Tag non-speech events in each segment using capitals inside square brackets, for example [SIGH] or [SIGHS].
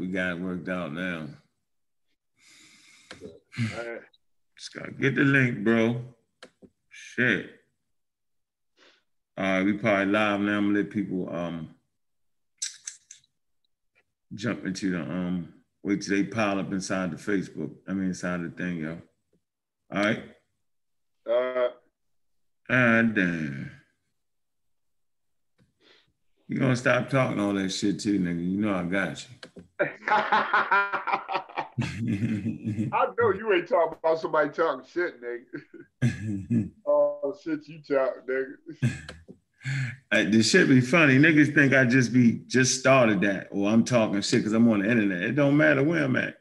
we got it worked out now. All right. Just gotta get the link, bro. Shit. All right, we probably live now. I'm gonna let people um jump into the um wait till they pile up inside the Facebook. I mean inside the thing, yo. All right. Uh, Ah damn. You gonna stop talking all that shit too, nigga. You know I got you. [LAUGHS] I know you ain't talking about somebody talking shit, nigga. [LAUGHS] oh shit, you talk, nigga. This shit be funny. Niggas think I just be just started that or I'm talking shit because I'm on the internet. It don't matter where I'm at.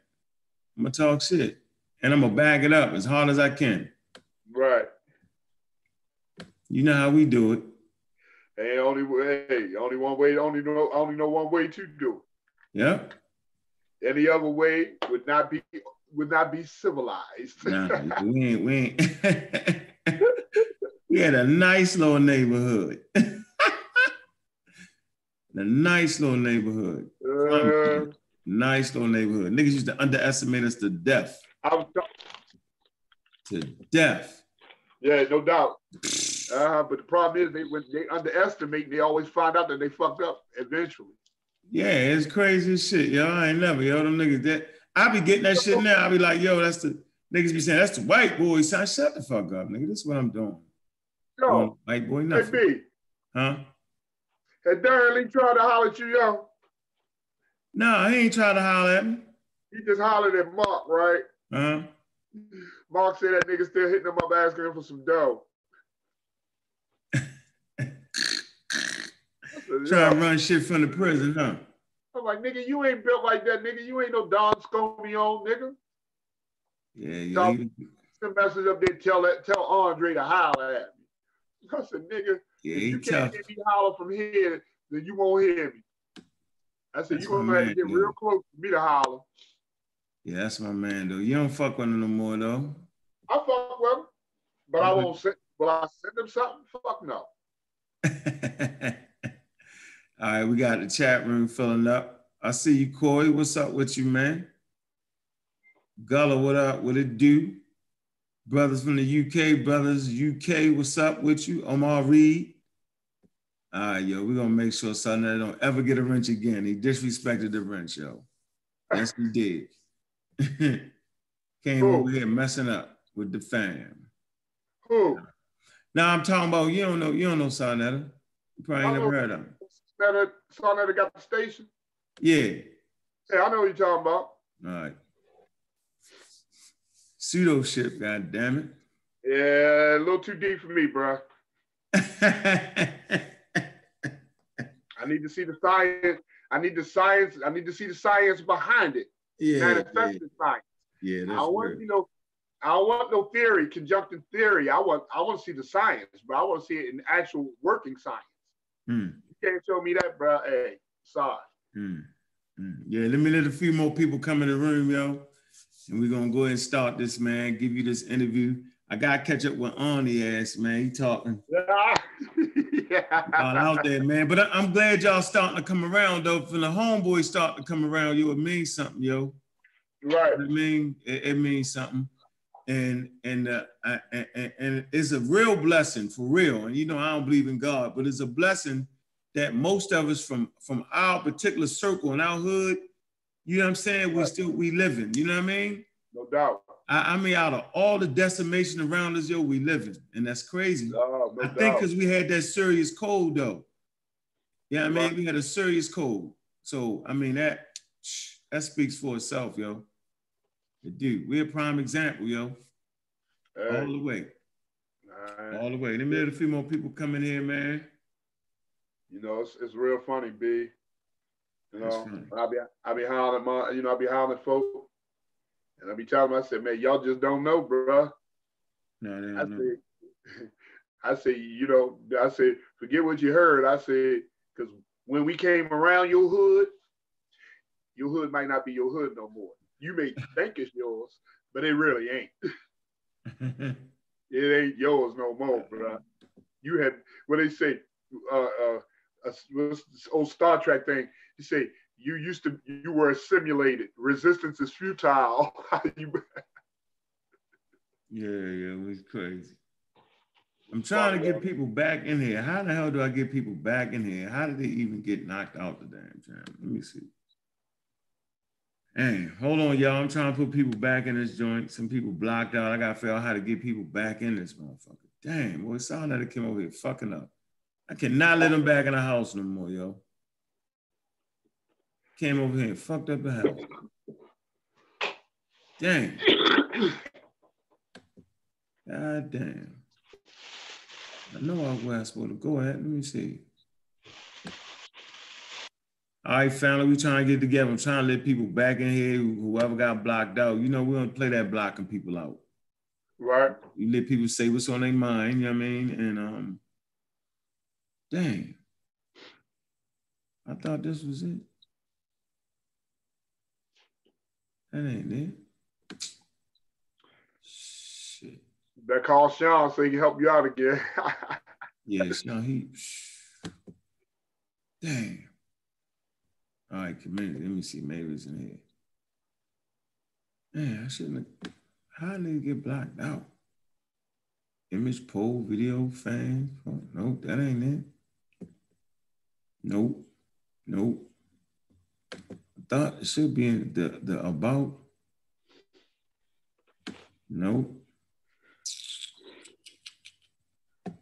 I'm gonna talk shit. And I'm gonna bag it up as hard as I can. Right. You know how we do it. Hey, only way. Hey, only one way. Only know. Only know one way to do it. Yeah. Any other way would not be would not be civilized. Nah, we [LAUGHS] ain't we ain't [LAUGHS] we had a nice little neighborhood. [LAUGHS] a nice little neighborhood. Uh, Nice little neighborhood. Niggas used to underestimate us to death. I was, To death. yeah, no doubt. Uh, but the problem is, they when they underestimate, they always find out that they fucked up eventually. Yeah, it's crazy as shit, yo. I ain't never, yo. Them niggas that I be getting that shit now. I be like, yo, that's the niggas be saying that's the white boy. Son, shut the fuck up, nigga. This is what I'm doing. Yo, Doing white boy hey nothing. B, Huh? had Darren Lee tried to holler at you, yo? No, he ain't trying to holler at me. He just hollered at Mark, right? Huh? Mark said that nigga still hitting him up asking him for some dough. I said, Trying to run shit from the prison, huh? I'm like, nigga, you ain't built like that, nigga. You ain't no Don Scomio, nigga. Yeah, yeah. So- he- Send a message up there, tell that, tell Andre to holler at me. [LAUGHS] I said, nigga, yeah, if you tough. can't hear me holler from here, then you won't hear me. I said, That's you gonna have to get dude. real close for me to holler. Yeah, that's my man though. You don't fuck with him no more though. I fuck with him, but I won't send. Will I send him something? Fuck no. [LAUGHS] All right, we got the chat room filling up. I see you, Corey. What's up with you, man? Gullah, what up? What it do? Brothers from the UK, brothers UK, what's up with you? Omar Reed. All right, yo, we're gonna make sure son that don't ever get a wrench again. He disrespected the wrench, yo. Yes, he did. [LAUGHS] Came over here messing up with the fam. Who? Now I'm talking about you don't know, you don't know Sonetta. You probably ain't never heard of him. That son that got the station. Yeah. Hey, I know what you're talking about. All right. Pseudo shit, god damn it. Yeah, a little too deep for me, bro. [LAUGHS] I need to see the science. I need the science. I need to see the science behind it. yeah, yeah, Manifested science. yeah, I that's don't want you know. I don't want no theory, conjunctive theory. I want I want to see the science, but I want to see it in actual working science. Hmm, can't show me that, bro. Hey, sorry. hmm, hmm. Yeah, let me let a few more people come in the room, yo. And we're gonna go ahead and start this, man. Give you this interview. I gotta catch up with Arnie ass, man. He talking [LAUGHS] yeah. all out there, man. But I- I'm glad y'all starting to come around though. From the homeboys starting to come around, yo, it means something, yo. Right. I mean, it, it means something, and and, uh, I- and and it's a real blessing for real. And you know, I don't believe in God, but it's a blessing that most of us from from our particular circle in our hood, you know what I'm saying? We still we living. You know what I mean? No doubt. I, I mean, out of all the decimation around us, yo, we living, and that's crazy. No, no I think because we had that serious cold though. Yeah, I mean, Right. we had a serious cold. So I mean that that speaks for itself, yo. It do. We're a prime example, yo. Hey, All the way. man. All the way. Let me let a few more people come in here, man. You know, it's, it's real funny, B. You know. I be I be hollering my, you know, I be hollering folk, and I be telling them, I said, man, y'all just don't know, bruh. No, I say, [LAUGHS] I say, you know, I say, forget what you heard. I said, because when we came around your hood, your hood might not be your hood no more. You may [LAUGHS] think it's yours, but it really ain't. [LAUGHS] It ain't yours no more, bro. You had what they say, uh, uh, what's this old Star Trek thing. You say you used to you were assimilated. Resistance is futile. [LAUGHS] [LAUGHS] yeah, yeah, it was crazy. I'm trying to get people back in here. How the hell do I get people back in here? How did they even get knocked out the damn jam? Let me see. Hey, hold on, y'all. I'm trying to put people back in this joint. Some people blocked out. I gotta figure out how to get people back in this motherfucker. Damn, boy, it sounded like it came over here fucking up. I cannot let them back in the house no more, yo. Came over here and fucked up the house. Dang. God damn. I know I was supposed to go ahead. Let me see. All right, family, we trying to get together. I'm trying to let people back in here. Whoever got blocked out, you know, we don't play that blocking people out. Right. You let people say what's on their mind, you know what I mean? And um, dang. I thought this was it. That ain't it. Shit. That call Sean so he can help you out again. [LAUGHS] yeah, Sean, he. Damn. All right, community. Let me see. Maybe it's in here. Man, I shouldn't have. How did it get blocked out? Image poll, video, fans. Oh, nope, that ain't it. Nope. Nope. I thought it should be in the, the about. Nope.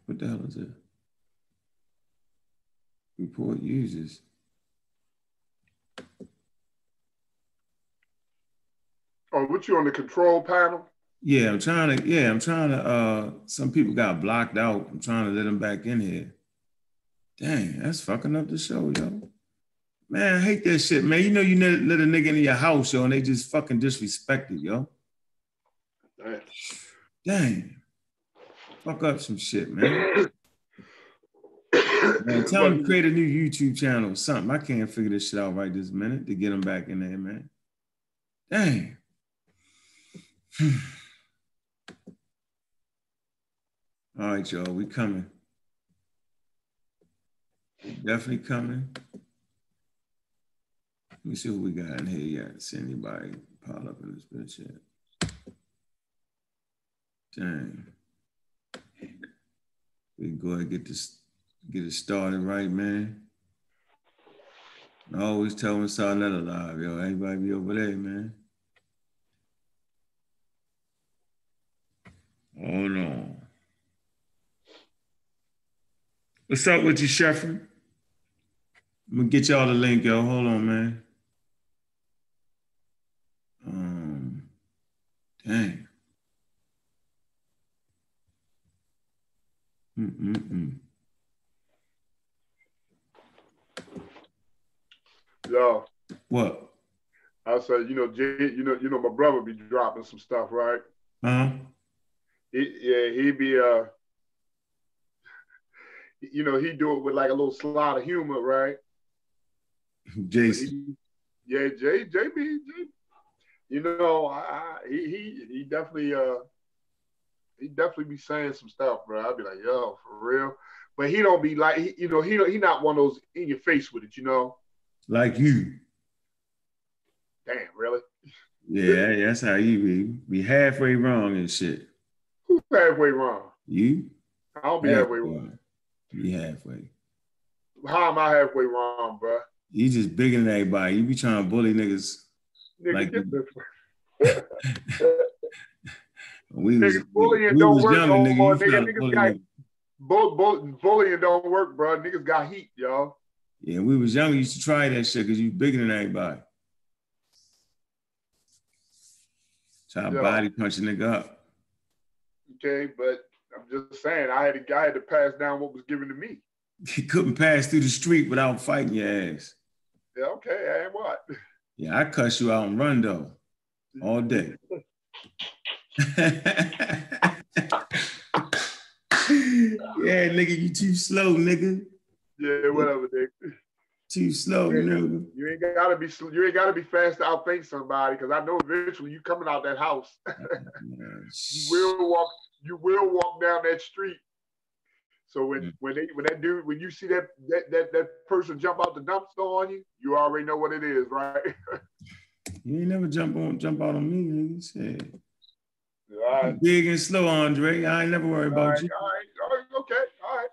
What the hell is it? Report users. Oh, what you on the control panel? Yeah, I'm trying to. Yeah, I'm trying to. Uh, some people got blocked out. I'm trying to let them back in here. Dang, that's fucking up the show, yo. Man, I hate that shit, man. You know you let a nigga in your house, yo, and they just fucking disrespect it, yo. Dang. Dang. Fuck up some shit, man. man, tell them to create a new YouTube channel or something. I can't figure this shit out right this minute to get them back in there, man. Dang. [SIGHS] All right, y'all, we coming. Definitely coming. Let me see who we got in here yet. See anybody pile up in this bitch yet. Dang. We go ahead and get this get it started right, man. I always tell them Silent Alive, yo. Everybody be over there, man. Hold on. What's up with you, Shefford? I'm gonna get y'all the link, yo. Hold on, man. Um, dang. Mm-mm-mm. Yo. What? I said, you know, Jay, you know, you know, my brother be dropping some stuff, right? Uh-huh. He, yeah, he'd be uh you know, he do it with like a little slot of humor, right? Jason. Yeah, Jay, JB, Jay, you know, I, he he he definitely uh he definitely be saying some stuff, bro. I'd be like, yo, for real. But he don't be like, he, you know, he he not one of those in your face with it, you know. Like you. Damn, really? Yeah, that's how you be. Be halfway wrong and shit. Who's halfway wrong? You? I don't be halfway, halfway wrong. You halfway. How am I halfway wrong, bro? You just bigger than everybody. You be trying to bully niggas. Nigga, like [LAUGHS] we was, bullying we, don't was work younger, no more. Nigga, niggas got both, both bullying don't work, bro. Niggas got heat, y'all. Yeah, we was young. We used to try that shit because you bigger than everybody. Try to body punch a nigga up. Okay, but I'm just saying, I had to, I had to pass down what was given to me. [LAUGHS] He couldn't pass through the street without fighting your ass. Yeah, okay, and what? Yeah, I cuss you out and run though, all day. [LAUGHS] yeah, nigga, you too slow, nigga. Yeah, whatever, nigga. Too slow, you nigga. You ain't gotta be you ain't gotta be fast to outthink somebody because I know eventually you coming out that house. [LAUGHS] Uh, uh, you will walk you will walk down that street So when mm. when they when that dude when you see that that that, that person jump out the dumpster on you, you already know what it is, right? [LAUGHS] you ain't never jump on jump out on me, nigga. Said. All right. Big and slow, Andre. I ain't never worry about right, you. All right, all right, okay, all right.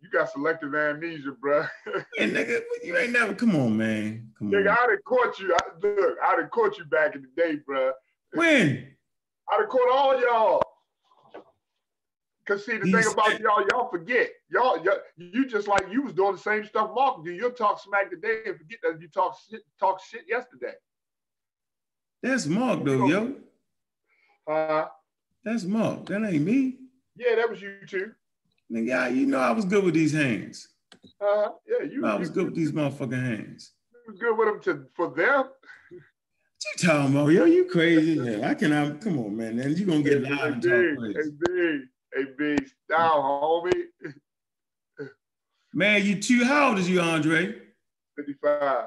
You got selective amnesia, bro. [LAUGHS] hey, nigga, you ain't never. Come on, man. Come nigga, on. I'd have caught you. I, look, I'd have caught you back in the day, bro. When? I'd have caught all y'all. Cause see, the He's thing about y'all, y'all forget. Y'all, y'all, you just like you was doing the same stuff Mark do. You'll talk smack today and forget that you talk shit, talk shit yesterday. That's Mark though, yo. Uh, That's Mark. That ain't me. Yeah, that was you too. Nigga, you know I was good with these hands. Uh, yeah, you. I was you, good with these motherfucking hands. You was good with them to for them. What you talking about, yo? You crazy? Yeah, I cannot. Come on, man. Then you gonna get loud and talk crazy. Hey, hey, big, style, homie. Man, you too. How old is you, Andre? Fifty-five.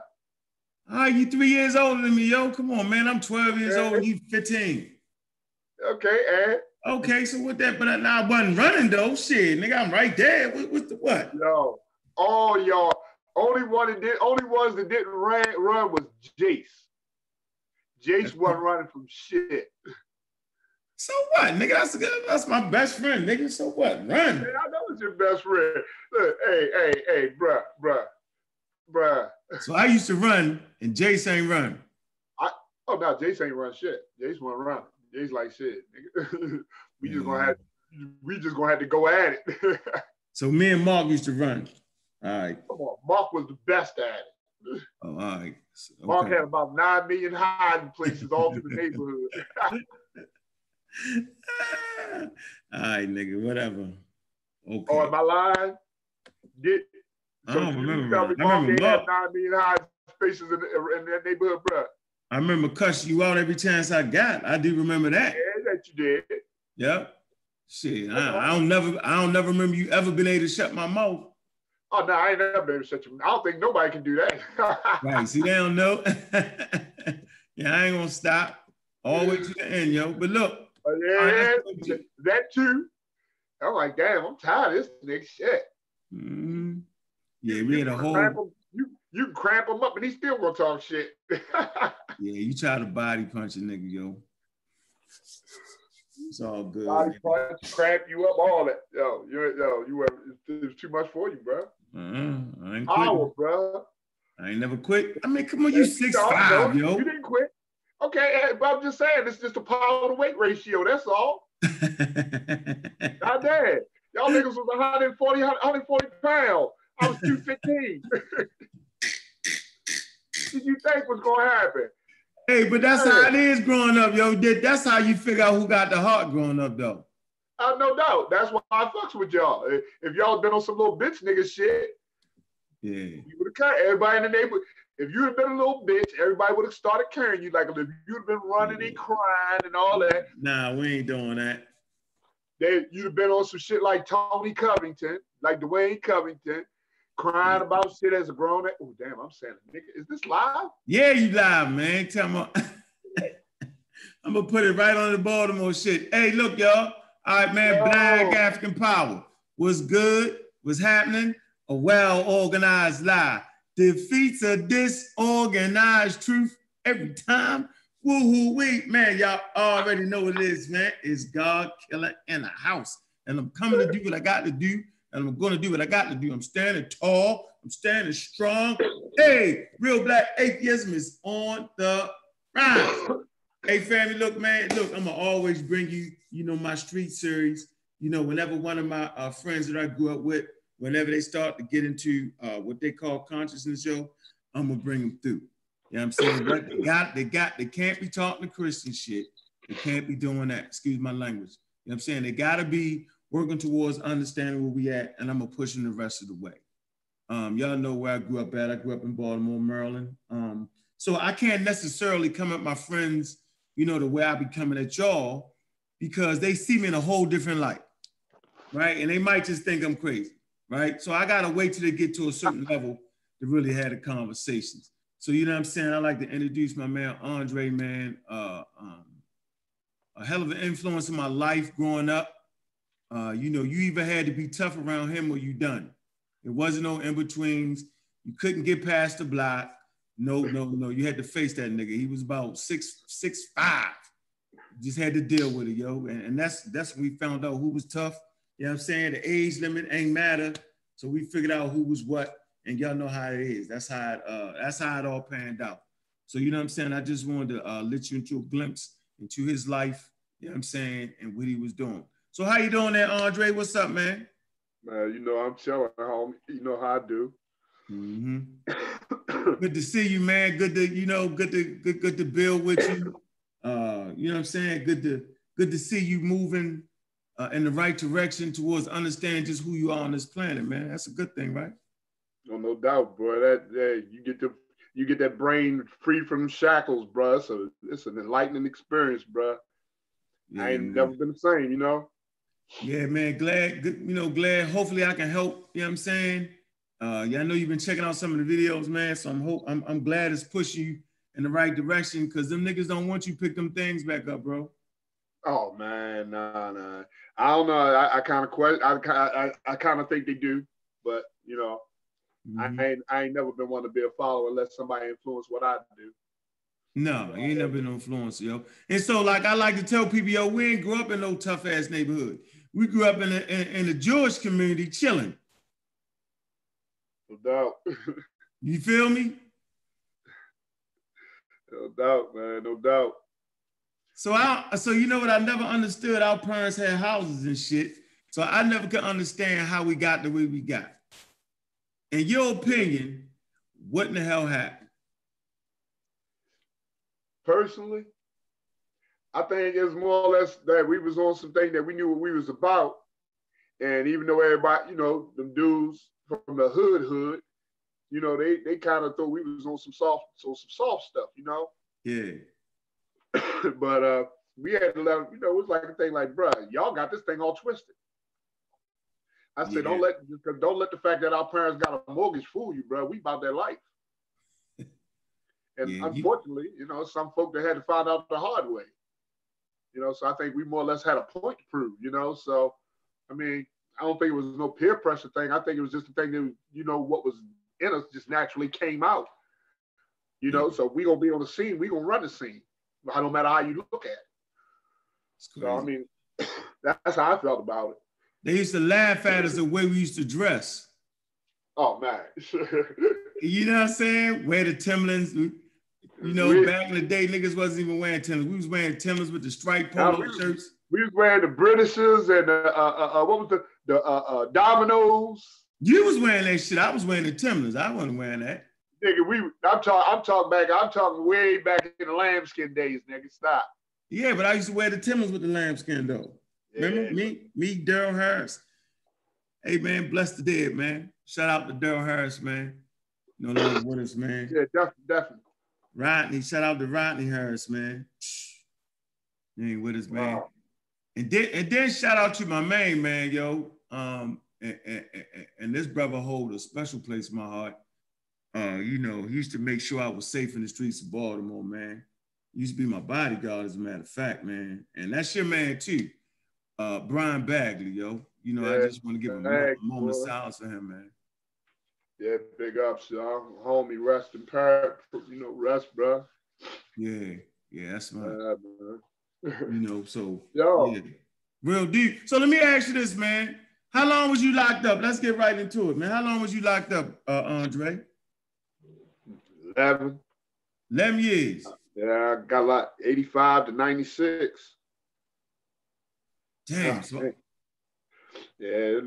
Ah, you three years older than me, yo. Come on, man. I'm 12 years yeah. old. You 15. Okay, and okay, so with that? But I, I wasn't running though. Shit, nigga, I'm right there. What, the what? No, all y'all. Only one that did. Only ones that didn't run run was Jace. Jace wasn't running from shit. So what, nigga? That's good. that's my best friend, nigga. So what? Run. Man, I know it's your best friend. Look, hey, hey, hey, bruh, bruh, bruh. So I used to run, and Jace ain't run. I oh no, Jace ain't run shit. Jace won't run. Jace like shit. [LAUGHS] we just gonna have we just gonna have to go at it. [LAUGHS] so me and Mark used to run. All right. Come on, Mark was the best at it. Oh, all right. Okay. Mark had about nine million hiding places all through the neighborhood. [LAUGHS] Ah! all right, nigga, whatever. Okay. Oh, am I lying? So I don't remember. I remember Mark. nine million spaces in, in that neighborhood, bro. I remember cussing you out every chance I got. I do remember that. Yeah, that you did. Yep. Shit, I, I, don't never, I don't never remember you ever been able to shut my mouth. Oh no, I ain't never been able to shut your. I don't think nobody can do that. [LAUGHS] right. See, they don't know. [LAUGHS] yeah, I ain't gonna stop all the way to the end, yo. But look. Yeah, that too. I'm like, damn, I'm tired of this nigga shit. Mm-hmm. Yeah, we had a whole. You you cramp him up and he still gonna talk shit. [LAUGHS] yeah, you try to body punch a nigga, yo. It's all good. Body punch, cramp you up, all that. Yo, you yo, you were it's too much for you, bro. Uh-huh. I ain't Power, bro. I ain't never quit. I mean, come on, you six five, yo. You didn't quit. Okay, but I'm just saying, it's just a power to weight ratio. That's all. God [LAUGHS] damn. Y'all niggas was 140, 140 pounds. I was 215. [LAUGHS] did you think was gonna happen? Hey, but that's how it is growing up, yo. That's how you figure out who got the heart growing up, though. Uh, no doubt. That's why I fucks with y'all. If y'all been on some little bitch nigga shit, yeah, you would have cut everybody in the neighborhood. If you had been a little bitch, everybody would have started carrying you. Like if you'd have been running and mm-hmm. crying and all that. Nah, we ain't doing that. They, you'd have been on some shit like Tony Covington, like Dwayne Covington crying about shit as a grown man. Oh, damn, I'm saying, nigga, is this live? Yeah, you live, man. Tell me. [LAUGHS] I'm gonna put it right on the Baltimore shit. Hey, look, y'all. All right, man. Yo. Black African Power was good. Was happening. A well organized lie defeats a disorganized truth every time. Woohoo, wee, man. Y'all already know what it is, man. It's God killer in the house, and I'm coming to do what I got to do and I'm to do what I got to do. I'm standing tall. I'm standing strong. Hey, real black atheism is on the rise. hey, family, look, man, look, I'm to always bring you, you know, my street series. You know, whenever one of my uh, friends that I grew up with, whenever they start to get into uh, what they call consciousness show, I'm to bring them through. You know what I'm saying? But they got, they got, they can't be talking to Christian shit. They can't be doing that. Excuse my language. You know what I'm saying? They got to be working towards understanding where we at, and I'm gonna push them the rest of the way. Um, y'all know where I grew up at. I grew up in Baltimore, Maryland. Um, so I can't necessarily come at my friends, you know, the way I be coming at y'all, because they see me in a whole different light, right? And they might just think I'm crazy, right? So I gotta wait till they get to a certain level to really have the conversations. So you know what I'm saying? I like to introduce my man Andre, man, uh, um, a hell of an influence in my life growing up. Uh, you know, you either had to be tough around him or you done. It wasn't no in-betweens. You couldn't get past the block. No, no, no. You had to face that nigga. He was about six, six, five. Just had to deal with it, yo. And, and that's that's when we found out who was tough. You know what I'm saying? The age limit ain't matter. So we figured out who was what, and y'all know how it is. That's how it, uh, that's how it all panned out. So you know what I'm saying? I just wanted to uh, let you into a glimpse into his life, you know what I'm saying, and what he was doing. So how you doing there, Andre? What's up, man? Man, you know I'm chilling, home. You know how I do. Mm-hmm. [COUGHS] good to see you, man. Good to you know, good to good, good to build with you. Uh, you know what I'm saying? Good to good to see you moving uh, in the right direction towards understanding just who you are on this planet, man. That's a good thing, right? No, no doubt, bro. That, that you get to you get that brain free from shackles, bro. So it's an enlightening experience, bro. Yeah, I ain't man. never been the same, you know. Yeah, man. Glad, good, you know, glad. Hopefully, I can help. You know what I'm saying? Uh, yeah, I know you've been checking out some of the videos, man. So I'm hope I'm, I'm glad it's pushing you in the right direction because them niggas don't want you pick them things back up, bro. Oh man, nah, nah. I don't know. I, I kind of question. I, I, I kind of think they do, but you know, mm-hmm. I ain't I ain't never been one to be a follower unless somebody influence what I do. No, you ain't never been influenced, yo. And so, like I like to tell people, yo, we ain't grew up in no tough ass neighborhood. We grew up in a in, in a Jewish community, chilling. No doubt. [LAUGHS] you feel me? No doubt, man. No doubt. So I so you know what I never understood. Our parents had houses and shit. So I never could understand how we got the way we got. In your opinion, what in the hell happened? Personally, I think it's more or less that we was on something that we knew what we was about. And even though everybody, you know, them dudes from the hood hood, you know, they they kind of thought we was on some soft, so some soft stuff, you know. Yeah. [COUGHS] but uh, we had to let you know it was like a thing like, bruh, y'all got this thing all twisted. I said, yeah. don't let don't let the fact that our parents got a mortgage fool you, bro. We about that life. [LAUGHS] and yeah, unfortunately, you... you know, some folk that had to find out the hard way. You know, so I think we more or less had a point to prove. You know, so I mean, I don't think it was no peer pressure thing. I think it was just the thing that you know what was in us just naturally came out. You know, so we gonna be on the scene. We gonna run the scene no matter how you look at it. So I mean, [COUGHS] that's how I felt about it. They used to laugh at us the way we used to dress. Oh man. [LAUGHS] you know what I'm saying? Wear the Timberlands. You know, back in the day, niggas wasn't even wearing Timberlands. We was wearing Timberlands with the striped polo we, shirts. We was wearing the Britishers and uh, uh, uh, what was the the uh, uh, Dominoes. You was wearing that shit. I was wearing the Timberlands. I wasn't wearing that nigga, we I'm talking I'm talking back, I'm talking way back in the lambskin days, nigga. Stop. Yeah, but I used to wear the Timbers with the lambskin though. Yeah, Remember me, me, Daryl Harris. Hey man, bless the dead, man. Shout out to Daryl Harris, man. No longer with us, man. Yeah, definitely, definitely. Rodney, shout out to Rodney Harris, man. Ain't with us, man. Wow. And then and then shout out to my main man, yo. Um, and, and, and this brother hold a special place in my heart uh, you know, he used to make sure I was safe in the streets of Baltimore, man. He used to be my bodyguard, as a matter of fact, man. And that's your man too, uh, Brian Bagley, yo. You know, yeah, I just want to give him a moment of silence for him, man. Yeah, big ups, y'all. Homie, rest in power. You know, rest, bro. Yeah, yeah, that's my. Yeah, [LAUGHS] you know, so Yo. yeah, real deep. So let me ask you this, man. How long was you locked up? Let's get right into it, man. How long was you locked up, uh, Andre? 11. 11 years. Yeah, I got like 85 to 96. Damn. Oh, so- yeah,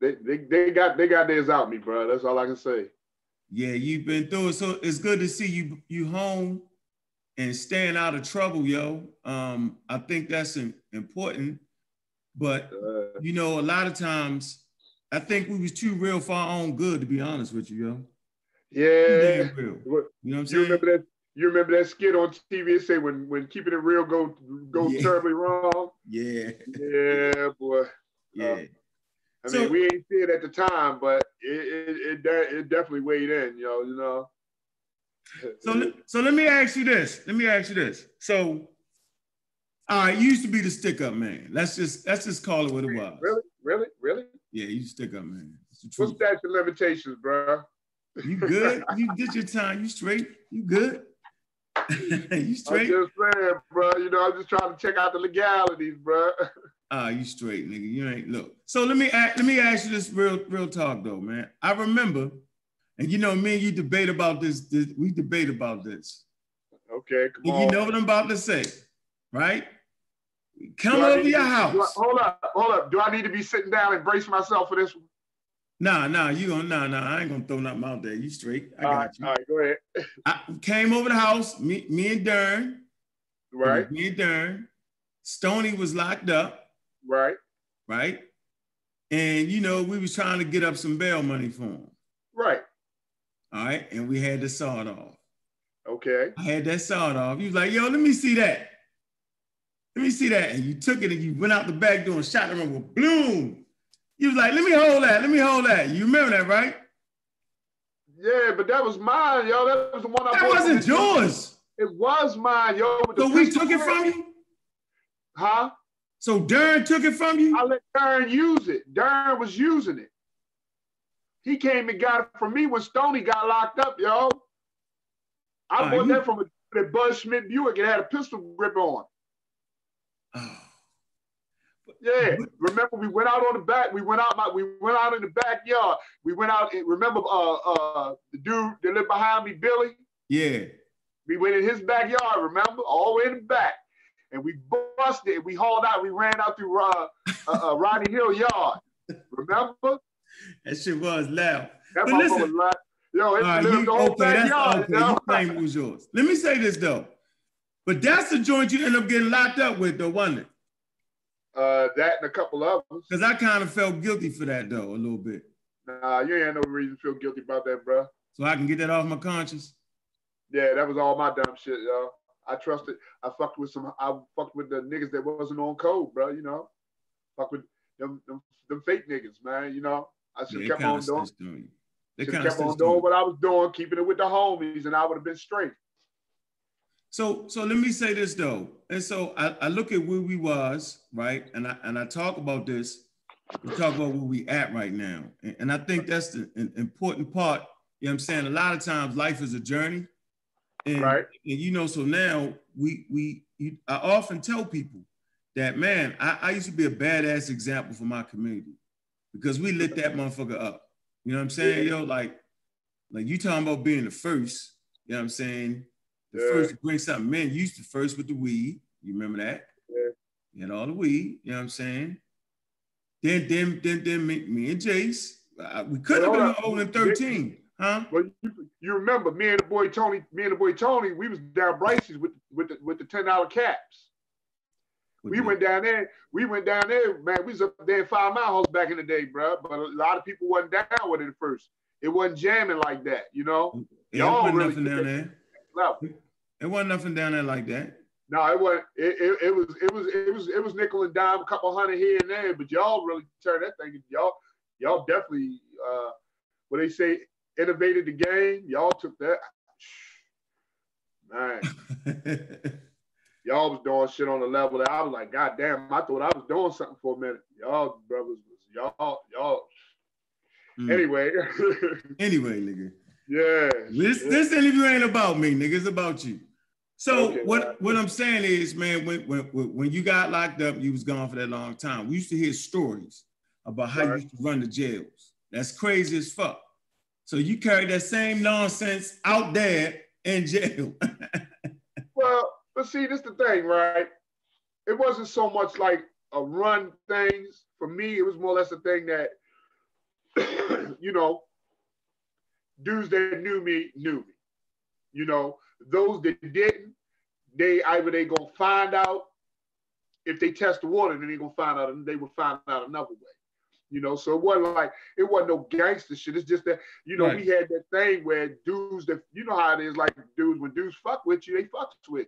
they, they, they got they got theirs out me, bro. That's all I can say. Yeah, you've been through it. So it's good to see you you home and staying out of trouble, yo. Um, I think that's important. But uh, you know, a lot of times I think we was too real for our own good, to be honest with you, yo. Yeah. You know what I'm saying? You remember that? You remember that skit on TV? It say when when keeping it real go goes yeah. terribly wrong. Yeah. Yeah, boy. Yeah. Uh, I so, mean, we ain't see it at the time, but it it, it, it definitely weighed in, yo. You know. So so let me ask you this. Let me ask you this. So All right, you used to be the stick up man. Let's just let's just call it what it was. Really, really, really. Yeah, you stick up man. What's statute limitations, bro? You good? you did your time. You straight? You good? [LAUGHS] you straight? I'm just saying, bro. You know, I'm just trying to check out the legalities, bro. Ah, uh, you straight, nigga. You ain't look. So let me let me ask you this real real talk though, man. I remember, and you know, me and you debate about this. this we debate about this. Okay, come and on. You know what I'm about to say, right? Come over your house. I, hold up, hold up. Do I need to be sitting down and brace myself for this one? Nah, nah, you gonna nah, nah. I ain't gonna throw nothing out there. You straight. I got all right, you. All right, go ahead. I came over the house. Me, me and Dern. Right. Me and Dern. Stony was locked up. Right. Right. And you know, we was trying to get up some bail money for him. Right. All right. And we had the sawed off. Okay. I had that sawed off. He was like, yo, let me see that. Let me see that. And you took it and you went out the back door and shot the with bloom. You was like, let me hold that. Let me hold that. You remember that, right? Yeah, but that was mine, yo. That was the one I That wasn't yours. It was mine, yo. So we took it from you? Huh? So Darren took it from you? I let Darren use it. Darren was using it. He came and got it from me when Stony got locked up, yo. I uh, bought you... that from a, Buzz Smith Buick. It had a pistol grip on. Oh. Yeah, remember we went out on the back. We went out. My, we went out in the backyard. We went out. And, Remember, uh, uh, the dude that lived behind me, Billy. Yeah. We went in his backyard. Remember, all the way in the back, and we busted. We hauled out. We ran out through uh, uh, uh Ronnie Hill yard. Remember? That shit was loud. That but listen, was loud. Yo, it right, lived you, the whole okay, backyard. Okay, you claim it was yours. Let me say this though. But that's the joint you end up getting locked up with, though, wasn't it? Uh, that and a couple others. Because I kind of felt guilty for that, though, a little bit. Nah, you ain't no reason to feel guilty about that, bro. So I can get that off my conscience. Yeah, that was all my dumb shit, yo. I trusted. I fucked with some. I fucked with the niggas that wasn't on code, bro. You know, fuck with them, them, them fake niggas, man. You know, I should yeah, kept on doing. Should have kept on doing what I was doing, keeping it with the homies, and I would have been straight. So so let me say this though, and so I, I look at where we was right, and I and I talk about this. We talk about where we at right now, and, and I think that's the important part. You know what I'm saying? A lot of times life is a journey, and, right. and you know, so now we we you, I often tell people that man, I, I used to be a badass example for my community because we lit that motherfucker up. You know what I'm saying, yo? Like, like you talking about being the first. You know what I'm saying? The yeah. first to bring something in. You used to first with the weed. You remember that? Yeah. You had all the weed. You know what I'm saying? Then, then, then, then me, me and Jace. Uh, we could have been older than 13, huh? Well, you, you, remember me and the boy Tony, me and the boy Tony, we was down Bryce's with with the, with the ten dollar caps. we went down there. We went down there, man. We was up there Five Mile House back in the day, bro. But a lot of people wasn't down with it at first. It wasn't jamming like that, you know. Y'all really nothing down there level. It wasn't nothing down there like that. No, it wasn't. It, it, it, was it was it was it was nickel and dime, a couple hundred here and there. But y'all really turned that thing. Y'all y'all definitely uh, what they say innovated the game. Y'all took that. [SIGHS] Man, [LAUGHS] y'all was doing shit on the level that I was like, God damn, I thought I was doing something for a minute. Y'all brothers was y'all y'all. Mm. Anyway. [LAUGHS] anyway, nigga. Yeah. This yeah. this interview ain't about me, nigga. It's about you. So okay, what, man. what I'm saying is, man, when, when when you got locked up, you was gone for that long time. We used to hear stories about how right. you used to run the jails. That's crazy as fuck. So you carry that same nonsense out there in jail. [LAUGHS] well, but see, this the thing, right? It wasn't so much like a run things. For me, it was more or less a thing that, [COUGHS] you know, dudes that knew me knew me. You know, those that didn't, they either they gonna find out if they test the water, then they gonna find out, and they will find out another way. You know, so it wasn't like it wasn't no gangster shit. It's just that you know right. we had that thing where dudes that you know how it is, like dudes when dudes fuck with you, they fuck with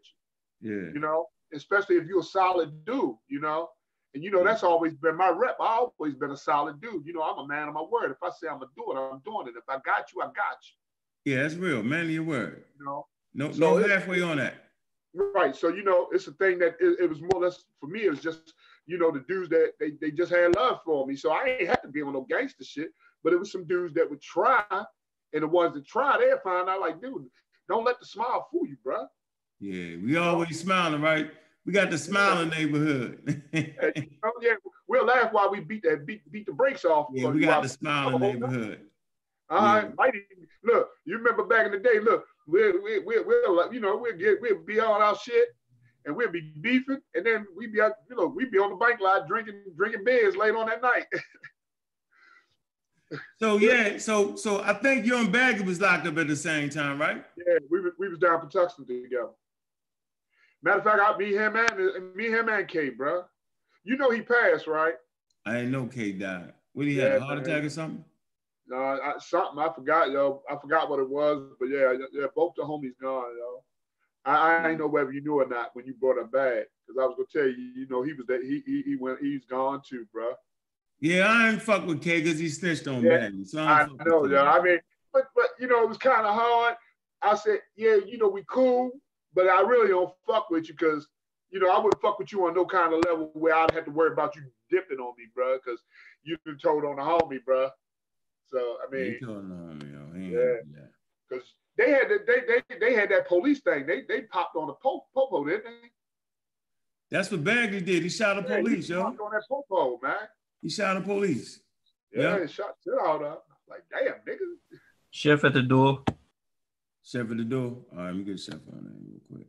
you. Yeah. You know, especially if you're a solid dude. You know, and you know, mm. that's always been my rep. I always been a solid dude. You know, I'm a man of my word. If I say I'm gonna do it, I'm doing it. If I got you, I got you. Yeah, that's real. Man of your word. You know? No, so no halfway on that. right. So you know, it's a thing that it, it was more or less for me. It was just you know the dudes that they, they just had love for me. So I ain't had to be on no gangster shit. But it was some dudes that would try, and the ones that try, they'll find out like, dude, don't let the smile fool you, bro. Yeah, we always smiling, right? We got the smiling neighborhood. oh, yeah, we'll laugh while we beat that beat beat the brakes off. Yeah, we got the smiling neighborhood. All right, yeah. mighty. Look, you remember back in the day. Look, we'll we we we'll you know we'll get we'll be on our shit, and we'll be beefing, and then we be out, you know we be on the bike lot drinking drinking beers late on that night. so [LAUGHS] yeah, so so I think you and Baggy was locked up at the same time, right? Yeah, we we was down for Tucson together. Matter of fact, I me him and me him and K, bro. You know he passed, right? I didn't know K died. What he had a heart attack or something? No, I, something I forgot, yo. I forgot what it was, but yeah, yeah, both the homies gone, yo. I, I ain't mm. know whether you knew or not when you brought him back, because I was gonna tell you, you know, he was that he he, he went, he's gone too, bro. Yeah, I ain't fuck with K because he snitched on yeah, me. So I, I know, yeah. I mean, but but you know, it was kind of hard. I said, yeah, you know, we cool, but I really don't fuck with you because you know I wouldn't fuck with you on no kind of level where I'd have to worry about you dipping on me, bro, because you been told on the homie, bro. So I mean, yeah, because they had the, they they they had that police thing. They they popped on the po- popo, didn't they? That's what Bagley did. He shot a yeah, police, yo. Popped on that popo, man. He shot a police. Yeah, yeah. he shot shit out of. Like, damn, nigga. Chef at the door. Chef at the door. All right, let me get Chef on that real quick.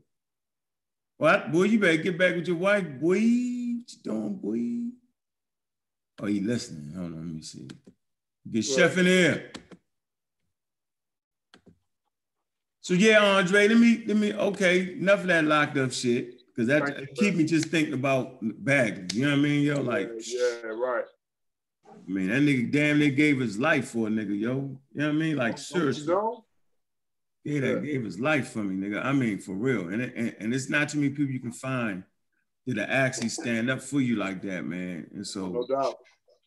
What? Boy, you better get back with your wife, boy. What you doing, boy? Oh, you listening? Hold on, let me see. Get chef in here. So yeah, Andre, let me let me okay, enough of that locked up shit. Cause that keep me just thinking about baggage. You know what I mean, yo? Like yeah, right. I mean, that nigga damn near gave his life for a nigga, yo. You know what I mean? Like seriously. You know? Yeah, that yeah. gave his life for me, nigga. I mean, for real. And, it, and and it's not too many people you can find that actually stand up for you like that, man. And so no doubt.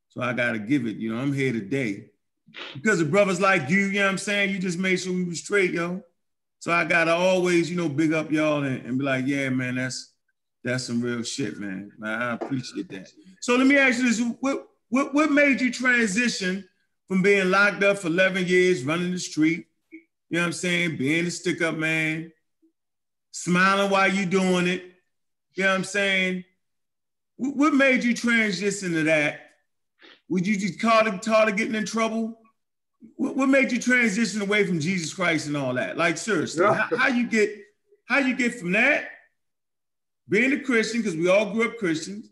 So I gotta give it, you know, I'm here today. Because of brothers like you, you know what I'm saying? You just made sure we was straight, yo. So I gotta always, you know, big up y'all and, and be like, yeah, man, that's that's some real shit, man. I appreciate that. So let me ask you this: what what what made you transition from being locked up for 11 years, running the street? You know what I'm saying? Being a stick-up man, smiling while you doing it. You know what I'm saying? What made you transition to that would you just call it tired of getting in trouble? What, what, made you transition away from Jesus Christ and all that? Like seriously, yeah. how, how, you get how you get from that being a Christian because we all grew up Christians,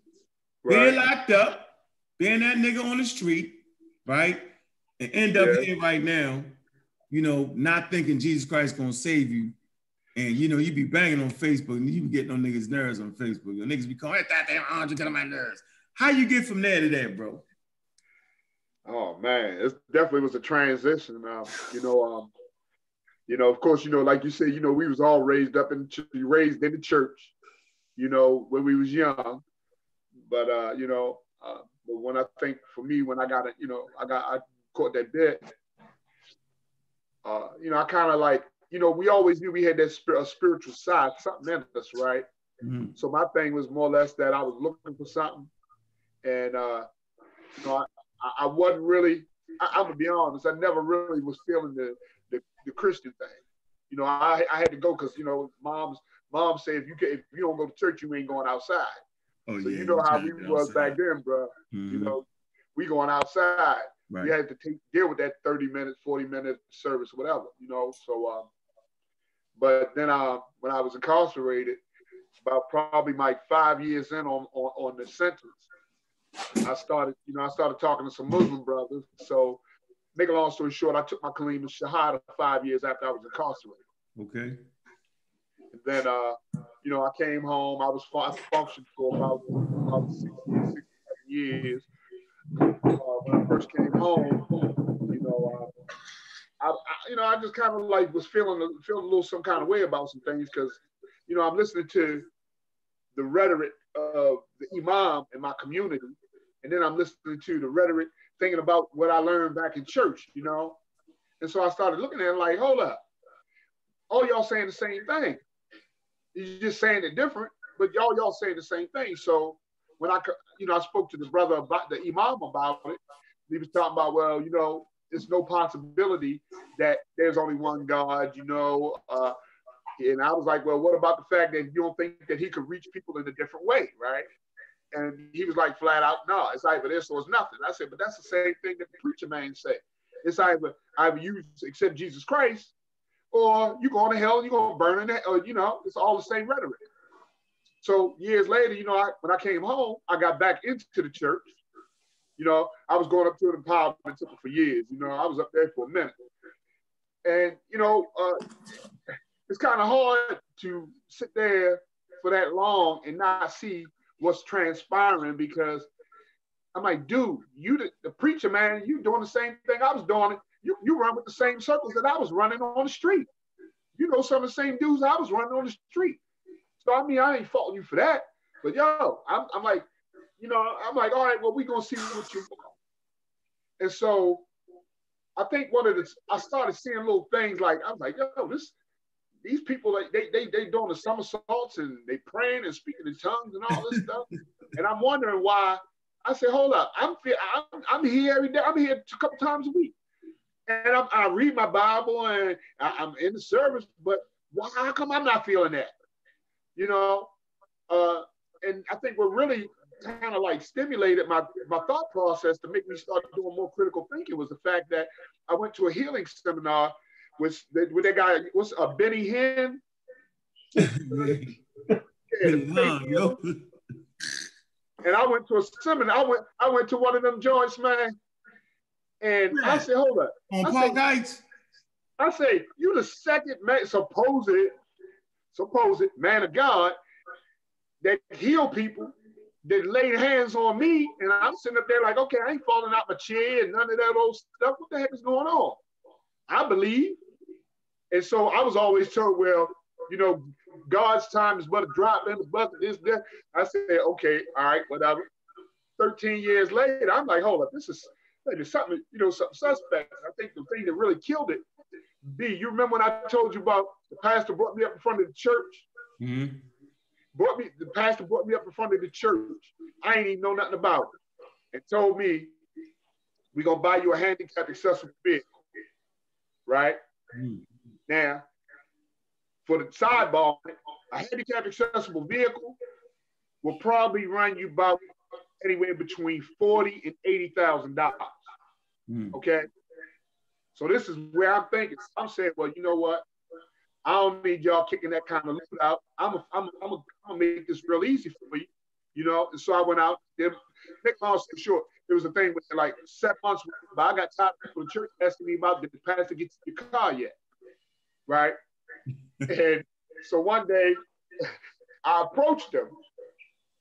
right. being locked up, being that nigga on the street, right, and end up yeah. here right now, you know, not thinking Jesus Christ gonna save you. And you know, you be banging on Facebook and you be getting on niggas' nerves on Facebook. Your niggas be calling that damn Andre get on my nerves. How you get from there to there, bro? Oh man, it definitely was a transition. Uh, you know, um, you know, of course, you know, like you said, you know, we was all raised up in raised in the church, you know, when we was young. But uh, you know, uh, but when I think for me, when I got it, you know, I got I caught that bit. Uh, you know, I kind of like, you know, we always knew we had that a spiritual side, something in us, right? Mm-hmm. So my thing was more or less that I was looking for something, and uh, you know, I, I, wasn't really. I, am gonna be honest. I never really was feeling the the, the Christian thing. You know, I, I had to go because you know, mom's mom said if you can, if you don't go to church, you ain't going outside. Oh, so yeah, you know how we was outside. back then, bro. Mm-hmm. You know, we going outside. Right. We had to take, deal with that 30 minutes, 40 minute service, whatever, you know. So, um, but then uh, when I was incarcerated, about probably like five years in on, on, on the sentence, I started, you know, I started talking to some Muslim brothers. So, make a long story short, I took my Kalima Shahada five years after I was incarcerated. Okay. And then, uh, you know, I came home. I was I functioned for about, about six, six years. Uh, when I first came home, you know, uh, I, I, you know, I just kind of like was feeling feeling a little some kind of way about some things because, you know, I'm listening to the rhetoric of the imam in my community, and then I'm listening to the rhetoric, thinking about what I learned back in church, you know. And so I started looking at it like, hold up, all y'all saying the same thing. He's just saying it different, but y'all y'all saying the same thing. So when I you know I spoke to the brother about the imam about it, he was talking about well you know there's no possibility that there's only one God, you know. Uh, and I was like, well, what about the fact that you don't think that he could reach people in a different way, right? And he was like flat out, no, it's either this or it's nothing. I said, but that's the same thing that the preacher man said. It's either either you accept Jesus Christ or you're going to hell you're going to burn in it, or you know, it's all the same rhetoric. So years later, you know, I, when I came home, I got back into the church. You know, I was going up to the empowerment temple for years. You know, I was up there for a minute. And, you know, uh, it's kind of hard to sit there for that long and not see what's transpiring because I'm like, dude, you the, the preacher, man, you doing the same thing I was doing. You, you run with the same circles that I was running on the street. You know some of the same dudes I was running on the street. I mean, I ain't faulting you for that. But yo, I'm, I'm like, you know, I'm like, all right, well, we gonna see what you want. And so I think one of the I started seeing little things like I was like, yo, this these people like they they they doing the somersaults and they praying and speaking in tongues and all this [LAUGHS] stuff. And I'm wondering why. I said, hold up, I'm I'm, I'm here every day. I'm here a couple times a week, and I'm, i read my Bible and I, am in the service. But why? How come I'm not feeling that? You know, uh, and I think what really kind of like stimulated my my thought process to make me start doing more critical thinking was the fact that I went to a healing seminar with with that guy. What's a uh, Benny Hinn? [LAUGHS] yeah. And I went to a seminar. I went I went to one of them joints, man. And man. I said, hold up. On I Paul Guides. I say, you the second man, supposed supposed man of God that heal people, that laid hands on me, and I'm sitting up there like, okay, I ain't falling out my chair and none of that old stuff. What the heck is going on? I believe. And so I was always told, well, you know, God's time is but a drop in the bucket. This, that. I said, okay, all right, whatever. 13 years later, I'm like, hold up, this is something, you know, something suspect. I think the thing that really killed it, B, you remember when I told you about the pastor brought me up in front of the church? Mm-hmm. Brought me, the pastor brought me up in front of the church. I ain't even know nothing about it. And told me, we're gonna buy you a handicap accessible vehicle. Right? Mm-hmm. Now, for the sidebar, a handicap accessible vehicle will probably run you about anywhere between forty and eighty thousand dollars. Mm. Okay, so this is where I'm thinking. I'm saying, well, you know what? I don't need y'all kicking that kind of loot out. I'm a, I'm a, I'm, a, I'm gonna make this real easy for you, you know. And so I went out. Make long story short, there was a thing with like seven months, but I got tired of the church asking me about did the pastor get to your car yet, right? [LAUGHS] and so one day I approached them,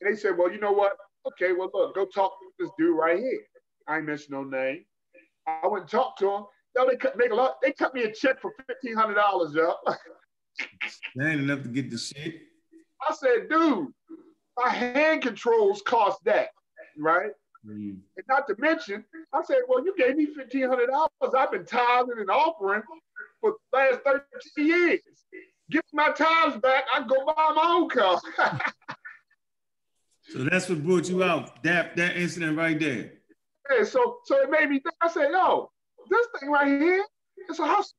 and they said, "Well, you know what? Okay, well look, go talk to this dude right here. I ain't mention no name. I went and talked to him. No, they cut make a lot. They cut me a check for fifteen hundred dollars, up. that ain't enough to get the shit. I said, dude, my hand controls cost that, right? Mm. And not to mention, I said, well, you gave me fifteen hundred dollars. I've been tithing and offering for the last thirteen years. Give me my tithes back. I go buy my own car. [LAUGHS] so that's what brought you out. That that incident right there. Yeah, so so it made me think. I said, yo, this thing right here, it's a hustle.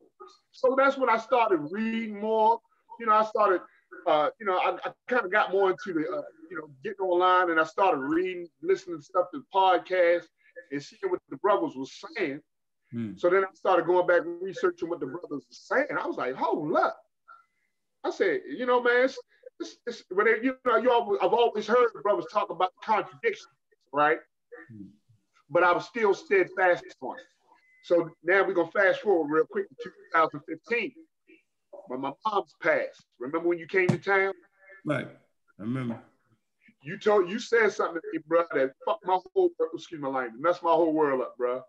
So that's when I started reading more. You know, I started, uh, you know, I, I kind of got more into the, uh, you know, getting online, and I started reading, listening to stuff to podcasts, and seeing what the brothers were saying. Hmm. So then I started going back and researching what the brothers were saying. I was like, hold up. I said, you know, man, it's, it's, it's, when they, you know, you always, I've always heard brothers talk about contradictions, right? Hmm. But I was still steadfast on it. So now we're gonna fast forward real quick to 2015 when my mom's passed. Remember when you came to town? Right. I remember. You told you said something to me, bro, that fucked my whole excuse my language, messed my whole world up, bro.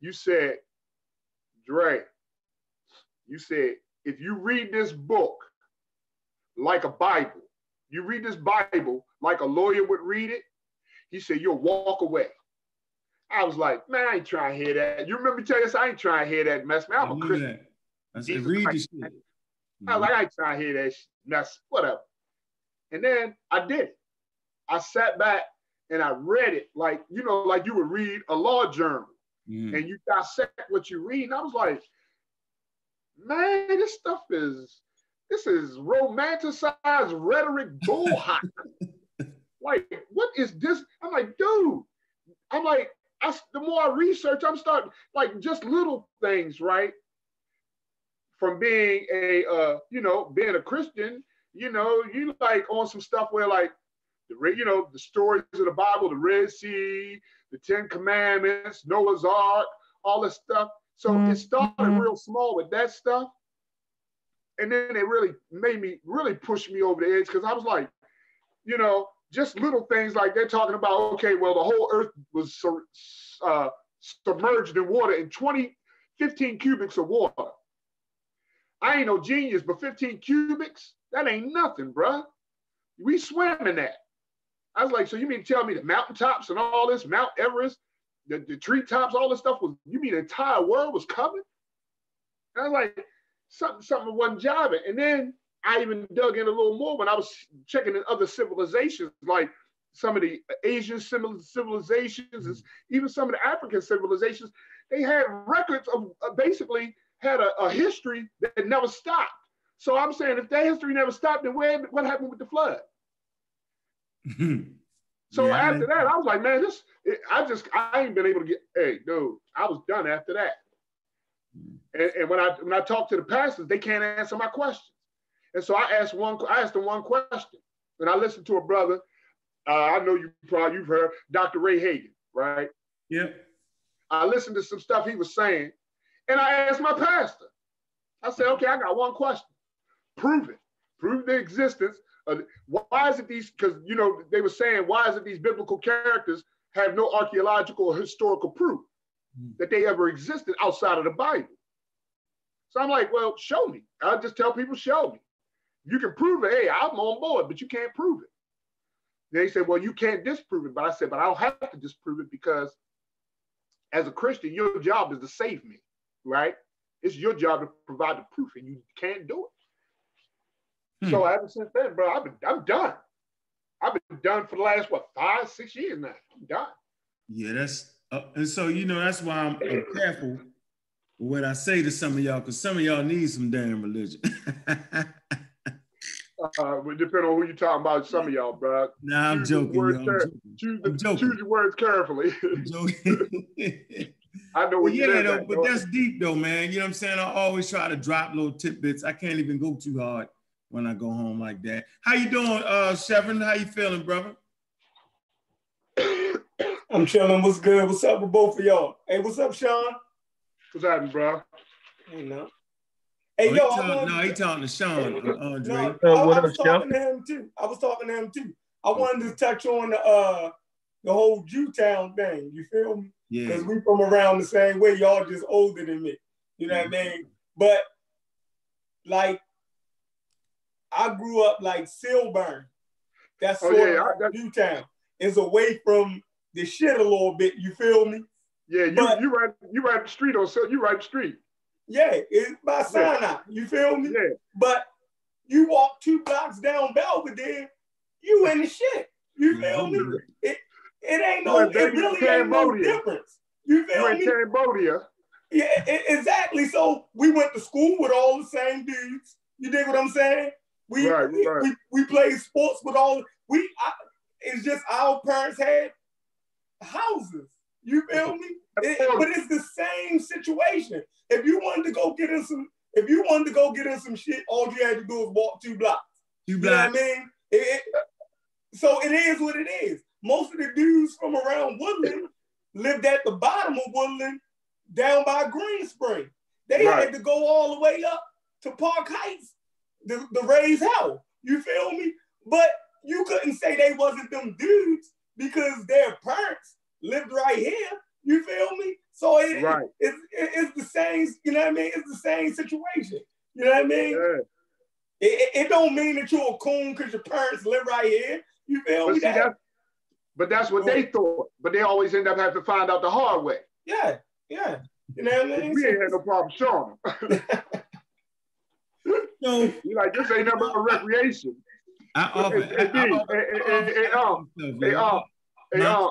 You said, Dre, you said, if you read this book like a Bible, you read this Bible like a lawyer would read it, he said, you'll walk away. I was like, man, I ain't trying to hear that. You remember you, I ain't trying to hear that mess, man. I'm a Christian. I said, read the shit. I was like, I ain't trying to hear that mess, whatever. And then I did it. I sat back and I read it like, you know, like you would read a law journal Mm. and you dissect what you read. And I was like, man, this stuff is, this is romanticized rhetoric [LAUGHS] bullhot. like, what is this? I'm like, dude, I'm like, I, the more I research, I'm starting like just little things, right? From being a, uh, you know, being a Christian, you know, you like on some stuff where like, the, you know, the stories of the Bible, the Red Sea, the Ten Commandments, Noah's Ark, all this stuff. So it started real small with that stuff. And then it really made me, really push me over the edge because I was like, you know, just little things like they're talking about, okay, well, the whole earth was uh, submerged in water in 20, 15 cubics of water. I ain't no genius, but 15 cubics, that ain't nothing, bruh. We swim in that. I was like, so you mean tell me the mountaintops and all this, Mount Everest, the, the treetops, all this stuff was, you mean the entire world was covered? And I was like, something, something wasn't jiving. And then I even dug in a little more when I was checking in other civilizations, like some of the Asian civil- civilizations, and mm-hmm. even some of the African civilizations, they had records of uh, basically had a, a history that never stopped. So I'm saying if that history never stopped, then where, what happened with the flood? Mm-hmm. So Yeah, after man. that, I was like, man, this I just I ain't been able to get. Hey, dude, I was done after that. Mm-hmm. And, and when I when I talk to the pastors, they can't answer my questions. And so I asked one. I asked them one question, and I listened to a brother. Uh, I know you probably you've heard Dr. Ray Hagins, right? Yeah. I listened to some stuff he was saying, and I asked my pastor. I said, okay, I got one question. Prove it. Prove the existence of why is it these because you know they were saying why is it these biblical characters have no archaeological or historical proof Hmm. that they ever existed outside of the Bible. So I'm like, well, show me. I just tell people, show me. You can prove it. Hey, I'm on board, but you can't prove it. They said, well, you can't disprove it. But I said, but I don't have to disprove it because as a Christian, your job is to save me, right? It's your job to provide the proof, and you can't do it. Hmm. So ever since then, bro, I've been I'm done. I've been done for the last what five, six years now. I'm done. Yeah, that's uh, and so you know that's why I'm, I'm careful what I say to some of y'all because some of y'all need some damn religion. [LAUGHS] Uh, it depend on who you're talking about. Some of y'all, bro. nah, I'm joking. words yo, I'm care- joking. Choose, the, joking. choose your words carefully. I'm [LAUGHS] joking. I know But what you yeah, said. though, but that's deep though, man. You know what I'm saying? I always try to drop little tidbits. I can't even go too hard when I go home like that. How you doing, uh Chevron? How you feeling, brother? [COUGHS] I'm chilling. What's good? What's up with both of y'all? Hey, what's up, Sean? What's happening, bro? Hey, no. Hey, Oh, yo, he I no, he talking to Sean, uh, Andre. No, I, I was talking to him too. I was talking to him too. I wanted to touch on the uh the whole Jewtown thing. You feel me? Yeah. Because we from around the same way. Y'all just older than me. You know what I mean? But like, I grew up like Cylburn. That's Oh, sort yeah, of I- like Jewtown. It's away from the shit a little bit. You feel me? Yeah, you But- you right you right the street on so you right the street. Yeah, it's by Sinai. You feel me? Yeah, But you walk two blocks down Belvedere, you in the shit. You feel me? It, it ain't no, it really ain't no difference. You you feel in me? Cambodia. Yeah, e- exactly. So we went to school with all the same dudes. You dig what I'm saying? We Right, we, right. we, we played sports with all we. I, it's just our parents had houses. You feel me? It- but it's the same situation. If you wanted to go get in some, if you wanted to go get in some shit, all you had to do was walk two blocks. You You know what I mean? It- it- so it is what it is. Most of the dudes from around Woodland lived at the bottom of Woodland, down by Green Spring. They Right. had to go all the way up to Park Heights to, to raise hell. You feel me? But you couldn't say they wasn't them dudes because their parents lived right here. You feel me? So it, Right. it's, it- it's the same, you know what I mean? It's the same situation. You know what I mean? Yeah. It, it, it don't mean that you're a coon because your parents live right here. You feel But me? see That- that but that's what they thought. But they always end up having to find out the hard way. yeah, yeah. You know what I mean? We ain't had no problem showing them. So You like this ain't nothing but recreation. I offer. Hey, hey, I D, offer- hey, I hey, hey, offer um, myself, Hey, yo. uh, hey, Huh? uh,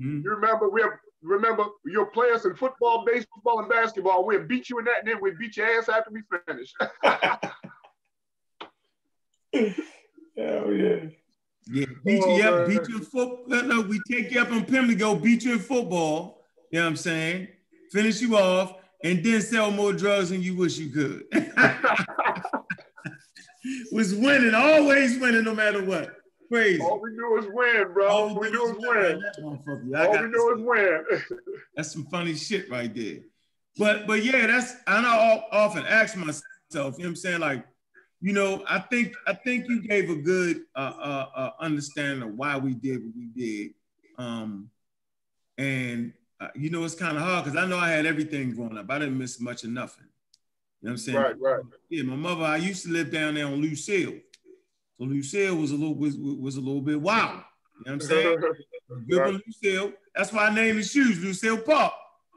Mhm. you remember we have, remember your players in football, baseball, and basketball. We'll beat you in that, and then we'll beat your ass after we finish. [LAUGHS] Hell yeah. Yeah, beat Oh, you up, man. beat you in football. No, we take you up on Pimlico, beat you in football. You know what I'm saying? Finish you off, and then sell more drugs than you wish you could. [LAUGHS] [LAUGHS] Was winning, always winning, no matter what. Crazy. All we do is win, bro. All we do is win. I All we do is win. That's some funny shit right there. But but yeah, that's I know I often ask myself, you know what I'm saying? Like, you know, I think I think you gave a good uh, uh, uh understanding of why we did what we did. Um and uh, you know it's kind of hard because I know I had everything growing up. I didn't miss much of nothing. You know what I'm saying? Right, right. Yeah, my mother, I used to live down there on Lucille. So Lucille was a little was, was a little bit wild. You know what I'm saying? [LAUGHS] Good Right. Lucille. That's why I named the shoes Lucille Park.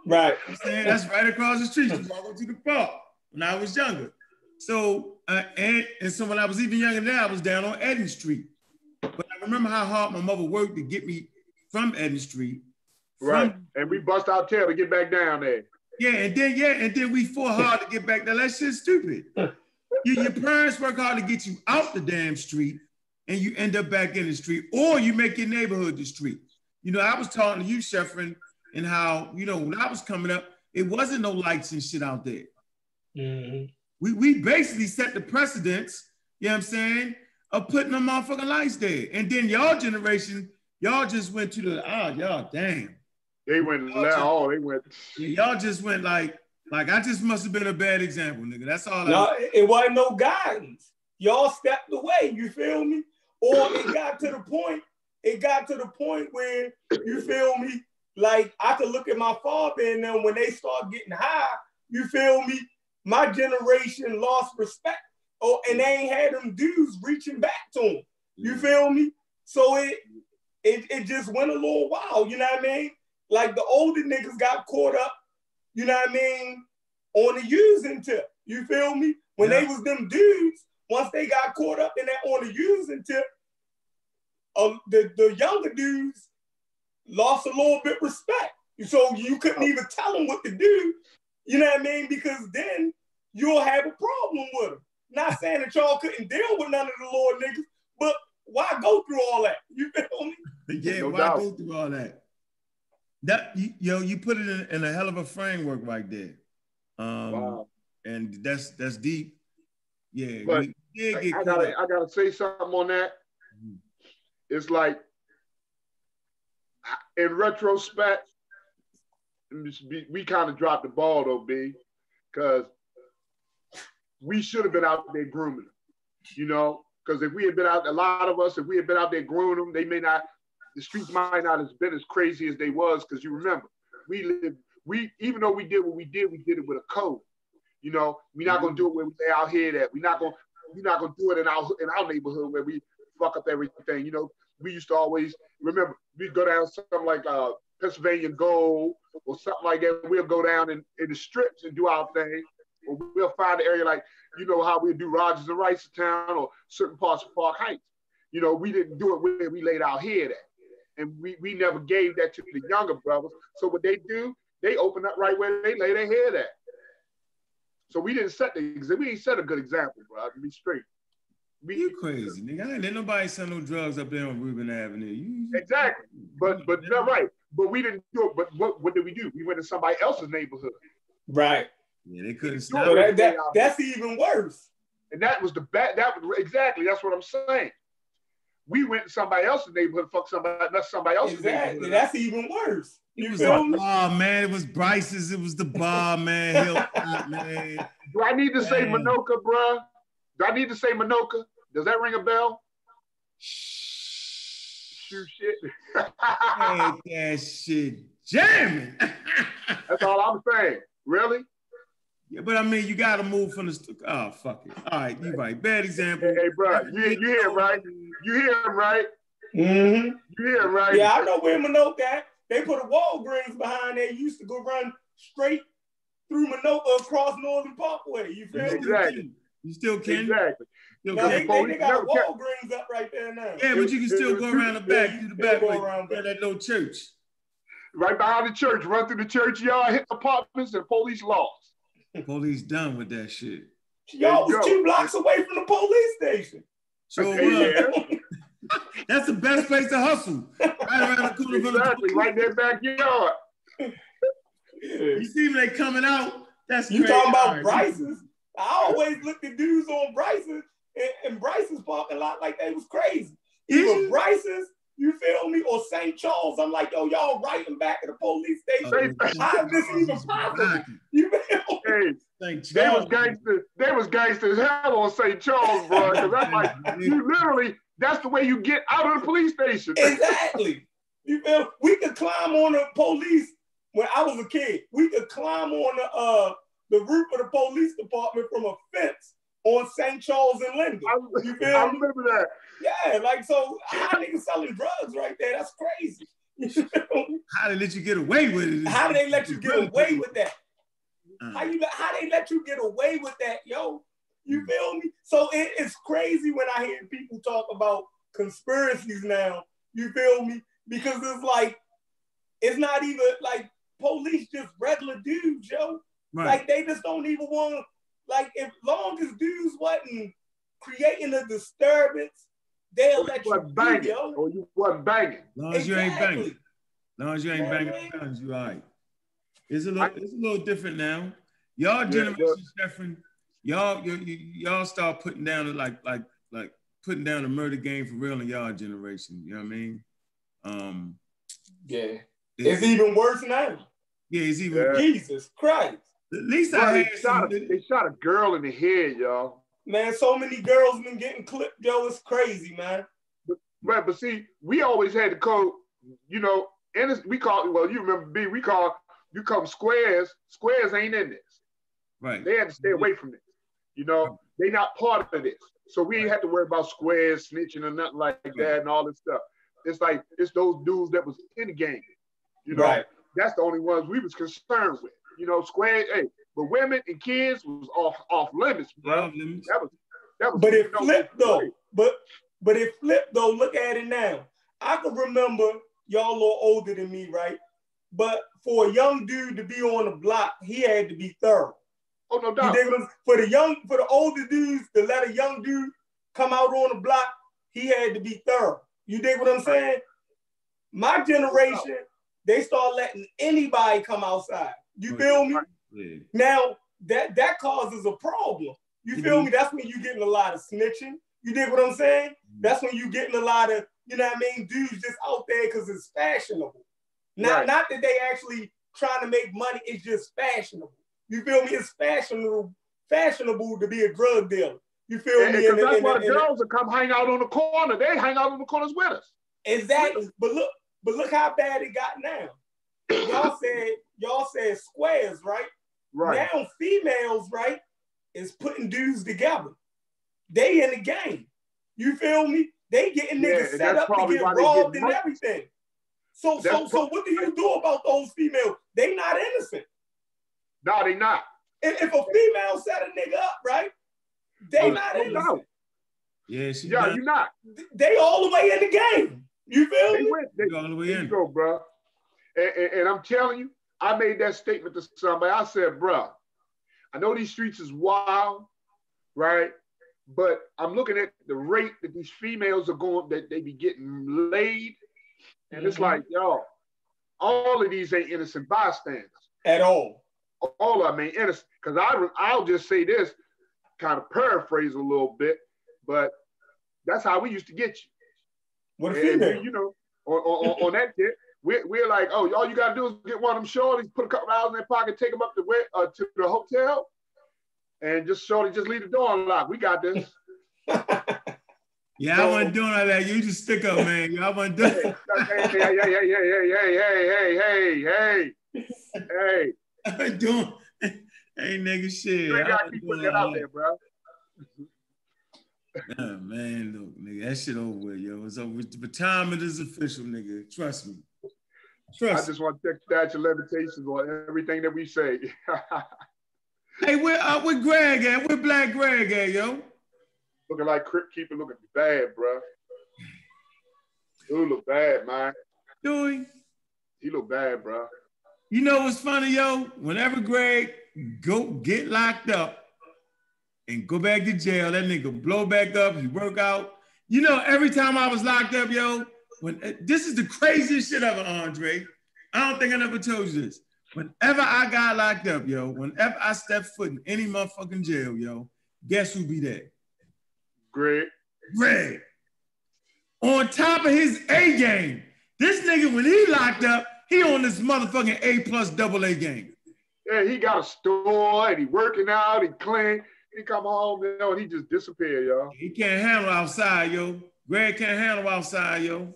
Right. You know I'm saying that's right across the street. Just walking to the park when I was younger. So uh, and and so when I was even younger than that, I was down on Eden Street. But I remember how hard my mother worked to get me from Eden Street. from- right. And we bust our tail to get back down there. Yeah, and then yeah, and then we fought hard to get back there. That shit's stupid. [LAUGHS] You, your parents work hard to get you out the damn street, and you end up back in the street, or you make your neighborhood the street. You know, I was talking to you, Sheffrin, and how you know when I was coming up, it wasn't no lights and shit out there. Mhm. We we basically set the precedence, you know what I'm saying, of putting the motherfucking lights there. And then y'all generation, y'all just went to the ah, y'all damn. They went left. Oh, they went. Y'all just went like, like I just must have been a bad example, nigga. That's all. I No, it wasn't no guidance. Y'all stepped away, you feel me? Or it got to the point, it got to the point where, you feel me? Like I could look at my father and then when they start getting high, you feel me? My generation lost respect. Oh, and they ain't had them dudes reaching back to them. You feel me? So it it, it just went a little wild, you know what I mean? Like the older niggas got caught up, you know what I mean, on the using tip. You feel me? When they was them dudes, once they got caught up in that on the using tip, um, the, the younger dudes lost a little bit respect. So you couldn't even tell them what to do, you know what I mean? Because then you'll have a problem with them. Not [LAUGHS] saying that y'all couldn't deal with none of the Lord niggas, but why go through all that? You feel me? yeah, No why doubt. go through all that? That you, yo, you put it in, in a hell of a framework right there. Um, Wow. and that's that's deep. Yeah, But I, I gotta, up. I gotta say something on that. Mhm. It's like, in retrospect, and this be- we kind of dropped the ball though, B, because we should have been out there grooming them. You know, because if we had been out, a lot of us, if we had been out there grooming them, they may not, the streets might not have been as crazy as they was. Because you remember, we lived, we even though we did what we did, we did it with a code. You know, we're not gonna do it where we lay out here that we're not gonna we're not gonna do it in our in our neighborhood where we fuck up everything. You know, we used to always remember we'd go down something like uh Pennsylvania Gold or something like that. We'll go down in, in the strips and do our thing. Or we'll find an area like, you know, how we do Rogers and Rice Town or certain parts of Park Heights. You know, we didn't do it where we laid our head at. And we, we never gave that to the younger brothers. So what they do, they open up right where they lay their head at. So we didn't set the exa- we ain't set a good example, bro. To be straight. We, You crazy, nigga. I ain't let nobody sell no drugs up there on Reuben Avenue. You, Exactly. But but you're right. But we didn't do it. But what, what did we do? We went to somebody else's neighborhood. Right. Yeah, they couldn't stop. So that, that that's even worse. And that was the bad that was exactly that's what I'm saying. We went to somebody else's neighborhood, fuck somebody that's somebody else's Exactly. neighborhood. That's even worse. It You was feel the bar, man. It was Bryce's. It was the bar, man. Hilltop, man. do I need to say Man. Manoka, bruh? Do I need to say Manoka? Does that ring a bell? Shoot shit. Ain't that shit jamming? [LAUGHS] that's all I'm saying. Really? Yeah, but I mean, you got to move from the. St- oh, fuck it. All right, you right. Bad example. Hey, hey bro, you, you hear him, right? You hear him, right? Mm-hmm. You hear him, right? Yeah, I know where Minoka at. They put a Walgreens behind there. Used to go run straight through Minoka across Northern Parkway. You feel me? Exactly. You still can. Exactly. Still Now, they, they, they got Walgreens up right there now. Yeah, but you can still go around the back, Yeah, through the you back can way, go around yeah, back. that little church. Right behind the church, run through the churchyard, hit the apartments, and police lost. Police done with that shit. Y'all was two blocks away from the police station. So Okay, uh, [LAUGHS] that's the best place to hustle. Right around the corner from the Exactly, right there backyard. You see when they coming out, that's You crazy. talking about right. Bryce's? I always looked at dudes on Bryce's and, and Bryce's parking lot like they was crazy. Is Either? Bryce's, you feel me, or St. Charles. I'm like, yo, y'all right in back of the police station. Oh, How is this even possible? You feel me? Hey, Thank they was Charles. gangster. They was gangster as hell on St. Charles, bro. Because I'm like, you literally, that's the way you get out of the police station. Exactly. You feel? We could climb on the police when I was a kid. We could climb on the uh the roof of the police department from a fence on St. Charles and Linden. I, You I feel me? remember that. Yeah, like so how niggas selling drugs right there? That's crazy. [LAUGHS] You feel? How they let you get away with it? how do they let you get away with that? How Uh, you how they let you get away with that, yo? You feel me? So it, it's crazy when I hear people talk about conspiracies now. You feel me? Because it's like it's not even like police just regular dudes, yo. right. Like they just don't even want like if long as dudes wasn't creating a disturbance, they'll let you you wasn't banging. Or you wasn't banging. long as you ain't Exactly. banging. long as you ain't banging man. guns, you all right. It's a little, it's a little different now. Y'all Yeah, generation, Sheffrin, y'all, y- y- y'all start putting down like, like, like putting down the murder game for real in y'all generation. You know what I mean? Um, Yeah. it- It's even worse now. yeah, it's even. Yeah. Jesus Christ. At least Bro, I they, shot a, they shot a girl in the head, y'all. Man, so many girls been getting clipped, yo. It's crazy, man. Right, but see, we always had to call, you know, and it's- we call well, you remember B, we call you come squares. Squares ain't in this. Right. They had to stay away from this. You know, they not part of this. So we ain't have to worry about squares snitching or nothing like that and all this stuff. It's like it's those dudes that was in the game. You know, Right. that's the only ones we was concerned with. You know, square, hey, but women and kids was off off limits, bro. Off limits. That was that was But it you know, flipped though. great. But but it flipped though. Look at it now. I can remember y'all a little older than me, right? But for a young dude to be on the block, he had to be thorough. Oh no doubt. dig what For the young, for the older dudes to let a young dude come out on the block, he had to be thorough. You dig what I'm saying? My generation, they start letting anybody come outside. You feel me? Yeah. Now that that causes a problem. You feel me? That's when you're getting a lot of snitching. You dig what I'm saying? Mm-hmm. That's when you're getting a lot of, you know what I mean, dudes just out there because it's fashionable. Not Right. not that they actually trying to make money, it's just fashionable. You feel me? It's fashionable, fashionable to be a drug dealer. You feel And, me? And- that's and- why and- the girls that come hang out on the corner. They hang out on the corners with us. Exactly. But look, but look how bad it got now. Y'all said, y'all said squares, right? Right. Now females, right, is putting dudes together. They in the game. You feel me? They getting Yeah, niggas set up to get why they robbed and murked. everything. So, so, That's so, what do you do about those females? They not innocent. No, they not. If, if a female set a nigga up, right, they Oh, not no innocent. doubt. Yeah, she Yeah, you not. They all the way in the game. You feel They me? went. They, You all the way in. you in. go, bro. And, and, and I'm telling you, I made that statement to somebody. I said, bro, I know these streets is wild, right? But I'm looking at the rate that these females are going, that they be getting laid. And it's Mhm. like, yo, all of these ain't innocent bystanders. At all. all of them ain't innocent. Because I, I'll just say this, kind of paraphrase a little bit, but that's how we used to get you. With a female. you know, on, on, on that shit, we're, we're like, oh, all you gotta do is get one of them shorties, put a couple dollars in their pocket, take them up to where, uh, to the hotel, and just shorty, just leave the door unlocked. We got this. Yeah, I wasn't doing all that. You just stick up, man. I wasn't doing hey, hey, hey, hey, hey, hey, hey, hey, hey, hey, hey. I wasn't doing hey nigga shit. You ain't I gotta keep putting that out there, bro. Nah, man, look, nigga, that shit over with, yo. It's over. with. The time it is official, nigga. Trust me. I Trust me. just want to check statute of limitations on everything that we say. [LAUGHS] Hey, where uh, where Greg at? Where Black Greg at, yo? Looking like Crypt Keeper, looking bad, bro. Dude look bad, man. Doing. He look bad, bro. You know what's funny, yo? Whenever Greg go get locked up and go back to jail, that nigga blow back up, he work out. You know, every time I was locked up, yo, when uh, this is the craziest shit ever, Andre. I don't think I never told you this. Whenever I got locked up, yo, whenever I step foot in any motherfucking jail, yo, guess who be there? Greg. Greg. On top of his A game. This nigga, when he locked up, he on this motherfucking A plus double A game. Yeah, he got a store and he working out, he clean. He come home, you know, and he just disappear, yo. He can't handle outside, yo. Greg can't handle outside, yo.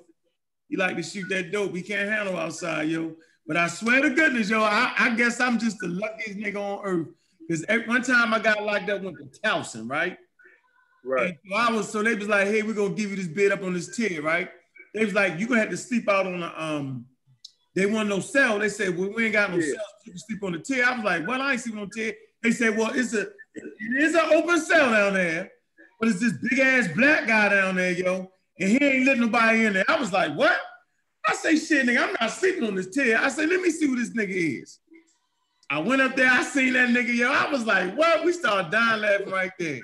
He like to shoot that dope. He can't handle outside, yo. But I swear to goodness, yo, I, I guess I'm just the luckiest nigga on earth. Because one time I got locked up with the Towson, right? Right. So I was so they was like, hey, we're gonna give you this bed up on this tier, right? They was like, you're gonna have to sleep out on the um, they want no cell. They said, well, we ain't got no Yeah. cell. You can sleep on the tier. I was like, well, I ain't sleeping on the tier. They said, well, it's a it is an open cell down there, but it's this big ass black guy down there, yo, and he ain't letting nobody in there. I was like, what? I say, shit, nigga, I'm not sleeping on this tier. I said, let me see who this nigga is. I went up there, I seen that nigga, yo. I was like, what? We started dying laughing right there.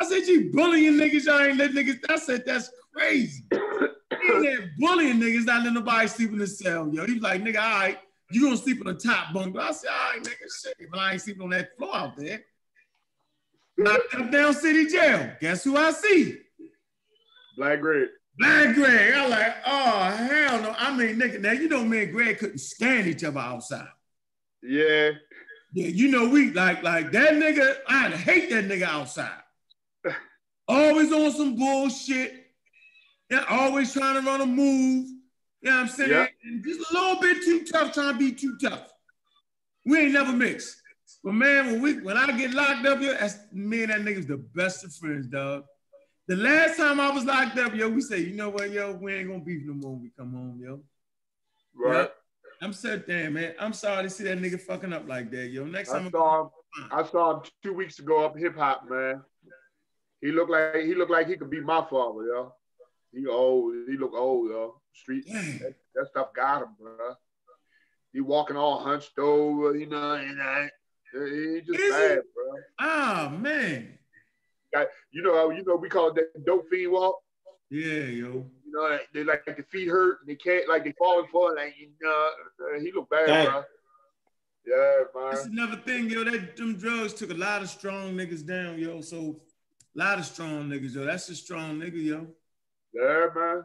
I said, you bullying niggas, y'all ain't letting niggas. I said, that's crazy. He [COUGHS] in there bullying niggas, not letting nobody sleep in the cell, yo. He was like, nigga, all right, you gonna sleep on the top bunk. I said, all right, nigga, shit, but I ain't sleeping on that floor out there. Locked up down city jail. Guess who I see? Black Greg. Black Greg. I like, oh hell no. I mean, nigga, now you know me and Greg couldn't stand each other outside. Yeah. Yeah, you know, we like like that nigga, I'd hate that nigga outside. [SIGHS] Always on some bullshit. Yeah, always trying to run a move. You know what I'm saying? Yeah. Just a little bit too tough, trying to be too tough. We ain't never mixed. But man, when we when I get locked up here, that's me and that nigga's the best of friends, dog. The last time I was locked up, yo, we say, you know what, yo, we ain't gonna beef no more when we come home, yo. Right. I'm so damn man. I'm sorry to see that nigga fucking up like that, yo. Next I time saw him. I saw him two weeks ago up hip hop, man. He looked like he looked like he could be my father, yo. He old. He look old, yo. Street. That, that stuff got him, bro. He walking all hunched over, you know, and I, he just Is bad, he? bro. Ah man. You know, how- you know, we call it that dope fiend walk. Yeah, yo. You know, they- they like the feet hurt, and they can't like they falling for it, like you know. uh, He look bad, Dang. bro. Yeah, man. That's another thing, yo. That them drugs took a lot of strong niggas down, yo. So a lot of strong niggas, yo. That's a strong nigga, yo. Yeah, man.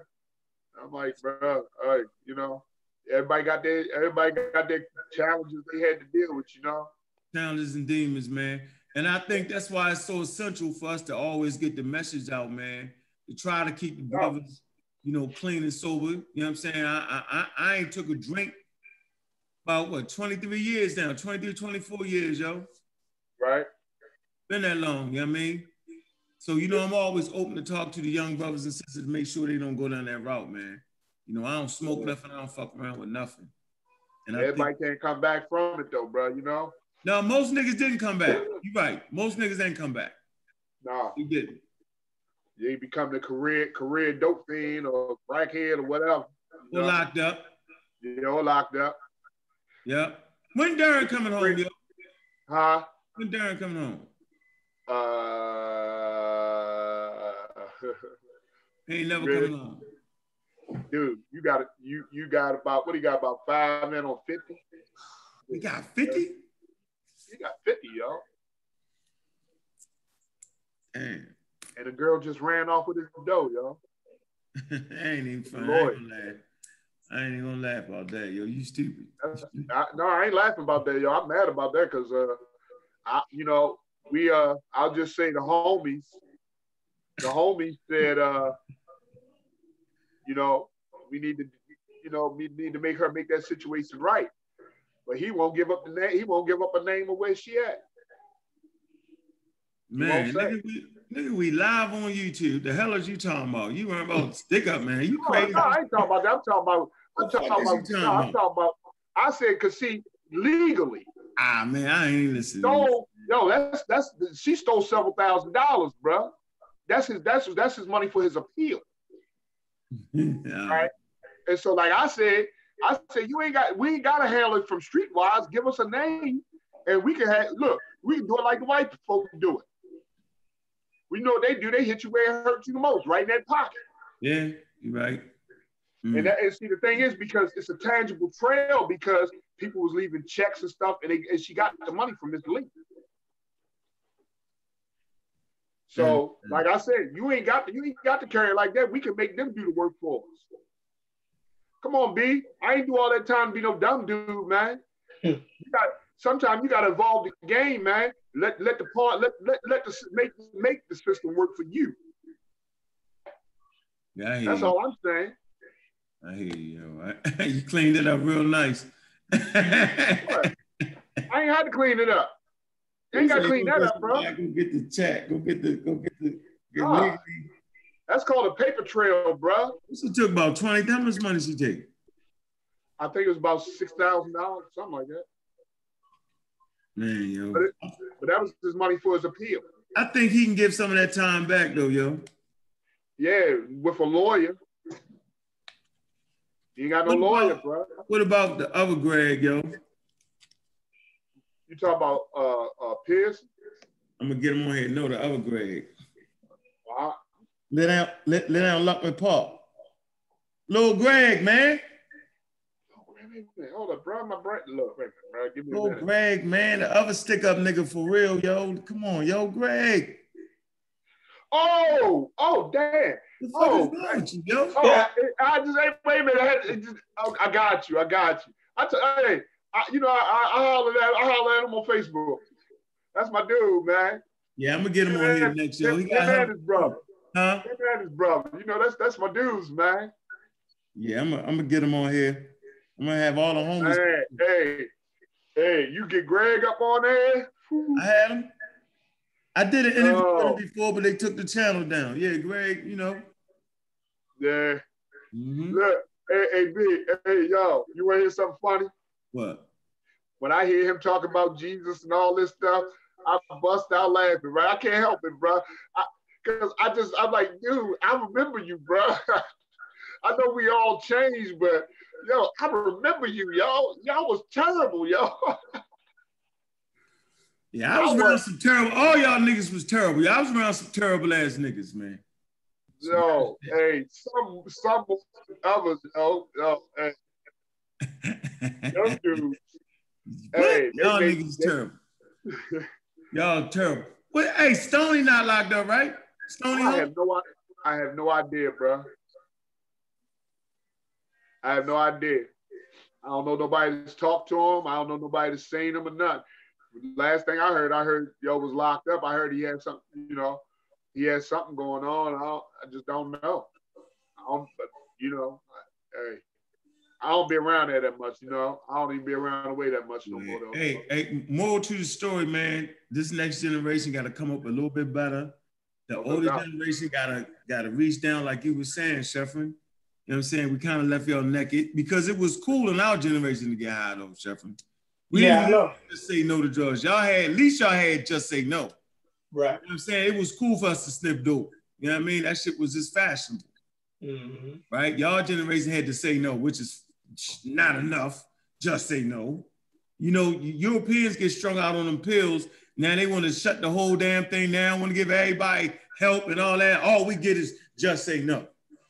I'm like, bro, all right, you know, everybody got their everybody got their challenges they had to deal with, you know. Challenges and demons, man. And I think that's why it's so essential for us to always get the message out, man. To try to keep the brothers, you know, clean and sober. You know what I'm saying? I I I, ain't took a drink about what 23 years now, 23, 24 years, yo. Right? been that long, you know what I mean? So, you know, I'm always open to talk to the young brothers and sisters, to make sure they don't go down that route, man. You know, I don't smoke nothing, I don't fuck around with nothing. And I Everybody think, can't come back from it though, bro. You know? No, most niggas didn't come back. You're right. Most niggas didn't come back. Nah, They didn't. they become the career career dope fiend or crackhead or whatever. You Or locked up. you know locked up. Yep. When Darren coming home, yo? Huh? When Darren coming home? Uh, [LAUGHS] He ain't never Really? coming home. dude, you got it. You you got about what do you got about five men on fifty? We got 50? You got fifty, yo. Damn. And the girl just ran off with his dough, yo. [LAUGHS] I ain't even funny. I Lord. ain't gonna laugh. I ain't even gonna laugh about that, yo. You stupid. I, no, I ain't laughing about that, yo. I'm mad about that because, uh, I, you know, we, uh, I'll just say the homies, the homies said, uh, you know, we need to, you know, we need to make her make that situation right. But he won't give up the name. He won't give up a name of where she at. Man, nigga we, nigga, we live on YouTube. The hell is you talking about? You weren't about [LAUGHS] stick up, man. You crazy? no, I ain't talking about that. I'm talking about. I'm talking about. you no, talking I'm talking about. I said, cause see, legally, Ah man, I ain't listening. Stole, yo, that's that's she stole several thousand dollars, bro. That's his that's that's his money for his appeal. [LAUGHS] yeah. Right. And so, like I said, I said you ain't got we ain't gotta handle it from streetwise. Give us a name, and we can have look. We can do it like the white folks do it. We know what they do. They hit you where it hurts you the most, right in that pocket. Yeah, you're right. Mm. And, that, and see, the thing is, because it's a tangible trail, because people was leaving checks and stuff, and, they, and she got the money from Mr. Lee. So, Mm. like I said, you ain't got to, you ain't got to carry it like that. We can make them do the work for us. Come on, B. I ain't do all that time to be no dumb dude, man. you got sometimes you got to evolve the game, man. Let let the part let let let the make make the system work for you. yeah, That's you. all I'm saying. I hear you. yo. I- [LAUGHS] you cleaned it up real nice. I ain't had to clean it up. [LAUGHS] You ain't got to clean that up, bro. Go get the chat. Go get the. Go get the. Get Ah. legally. That's called a paper trail, bro. This took about twenty. How much money she take? I think it was about six thousand dollars, something like that. Man, yo. But, it, but that was his money for his appeal. I think he can give some of that time back though, yo. Yeah, with a lawyer. You got no What lawyer, about- bro. What about the other Greg, yo? You talk about uh uh Pierce. I'm gonna get him on here. No, the other Greg. Let down, let, let down Luckman Park. Little Greg, man. Hold up, bro. My brain. Look, wait, bro. Give me. Greg, man. The other stick up nigga for real, yo. Come on, yo, Greg. Oh, oh, damn. Oh, is wrong with you, yo? Oh, Yeah. I just hey, wait a minute. I, just, oh, I got you. I got you. I t- hey, I, you know, I, I, I holler at I holler at him on Facebook. That's my dude, man. Yeah, I'm gonna get him on here next year. He got his brother. Huh? And his brother. You know, that's that's my dudes, man. Yeah, I'm gonna, I'm gonna get him on here. I'm gonna have all the homies. Hey, hey, hey, you get Greg up on there. I had him. I did an interview with Oh. him before, but they took the channel down. Yeah, Greg, you know. Yeah. Mhm. Look, hey, hey, B, hey, yo, you want to hear something funny? What? When I hear him talk about Jesus and all this stuff, I bust out laughing, right? I can't help it, bro. Because I, just, I'm like, dude, I remember you, bro. [LAUGHS] I know we all changed, but yo, I remember you, y'all. Y'all was terrible, yo. [LAUGHS] Yeah, I was around some terrible. All y'all niggas was terrible. I was around some terrible ass niggas, man. yo, hey, some some others, yo, yo, hey, [LAUGHS] them dudes. Hey, y'all niggas they- terrible. Y'all terrible. What? Hey, Stony not locked up, right? Stony. I have no, I have no idea, bro. I have no idea. I don't know nobody that's talked to him. I don't know nobody that's seen him or nothing. Last thing I heard, I heard yo was locked up. I heard he had something, you know, he had something going on. I, I just don't know. I don't, but you know, hey, I don't be around there that much. You know, I don't even be around the way that much no more. Though. Hey, hey, moral to the story, man. This next generation got to come up a little bit better. The older generation gotta gotta reach down, like you were saying, Sheffrin. You know what I'm saying? We kind of left y'all naked because it was cool in our generation to get high though, Sheffrin. We Yeah, didn't just say no to drugs. Y'all had at least y'all had just say no. Right. You know what I'm saying? It was cool for us to sniff dope. You know what I mean? That shit was just fashionable, hmm right? Y'all generation had to say no, which is not enough. Just say no. You know, Europeans get strung out on them pills. Now they want to shut the whole damn thing down, want to give everybody help and all that. All we get is just say no.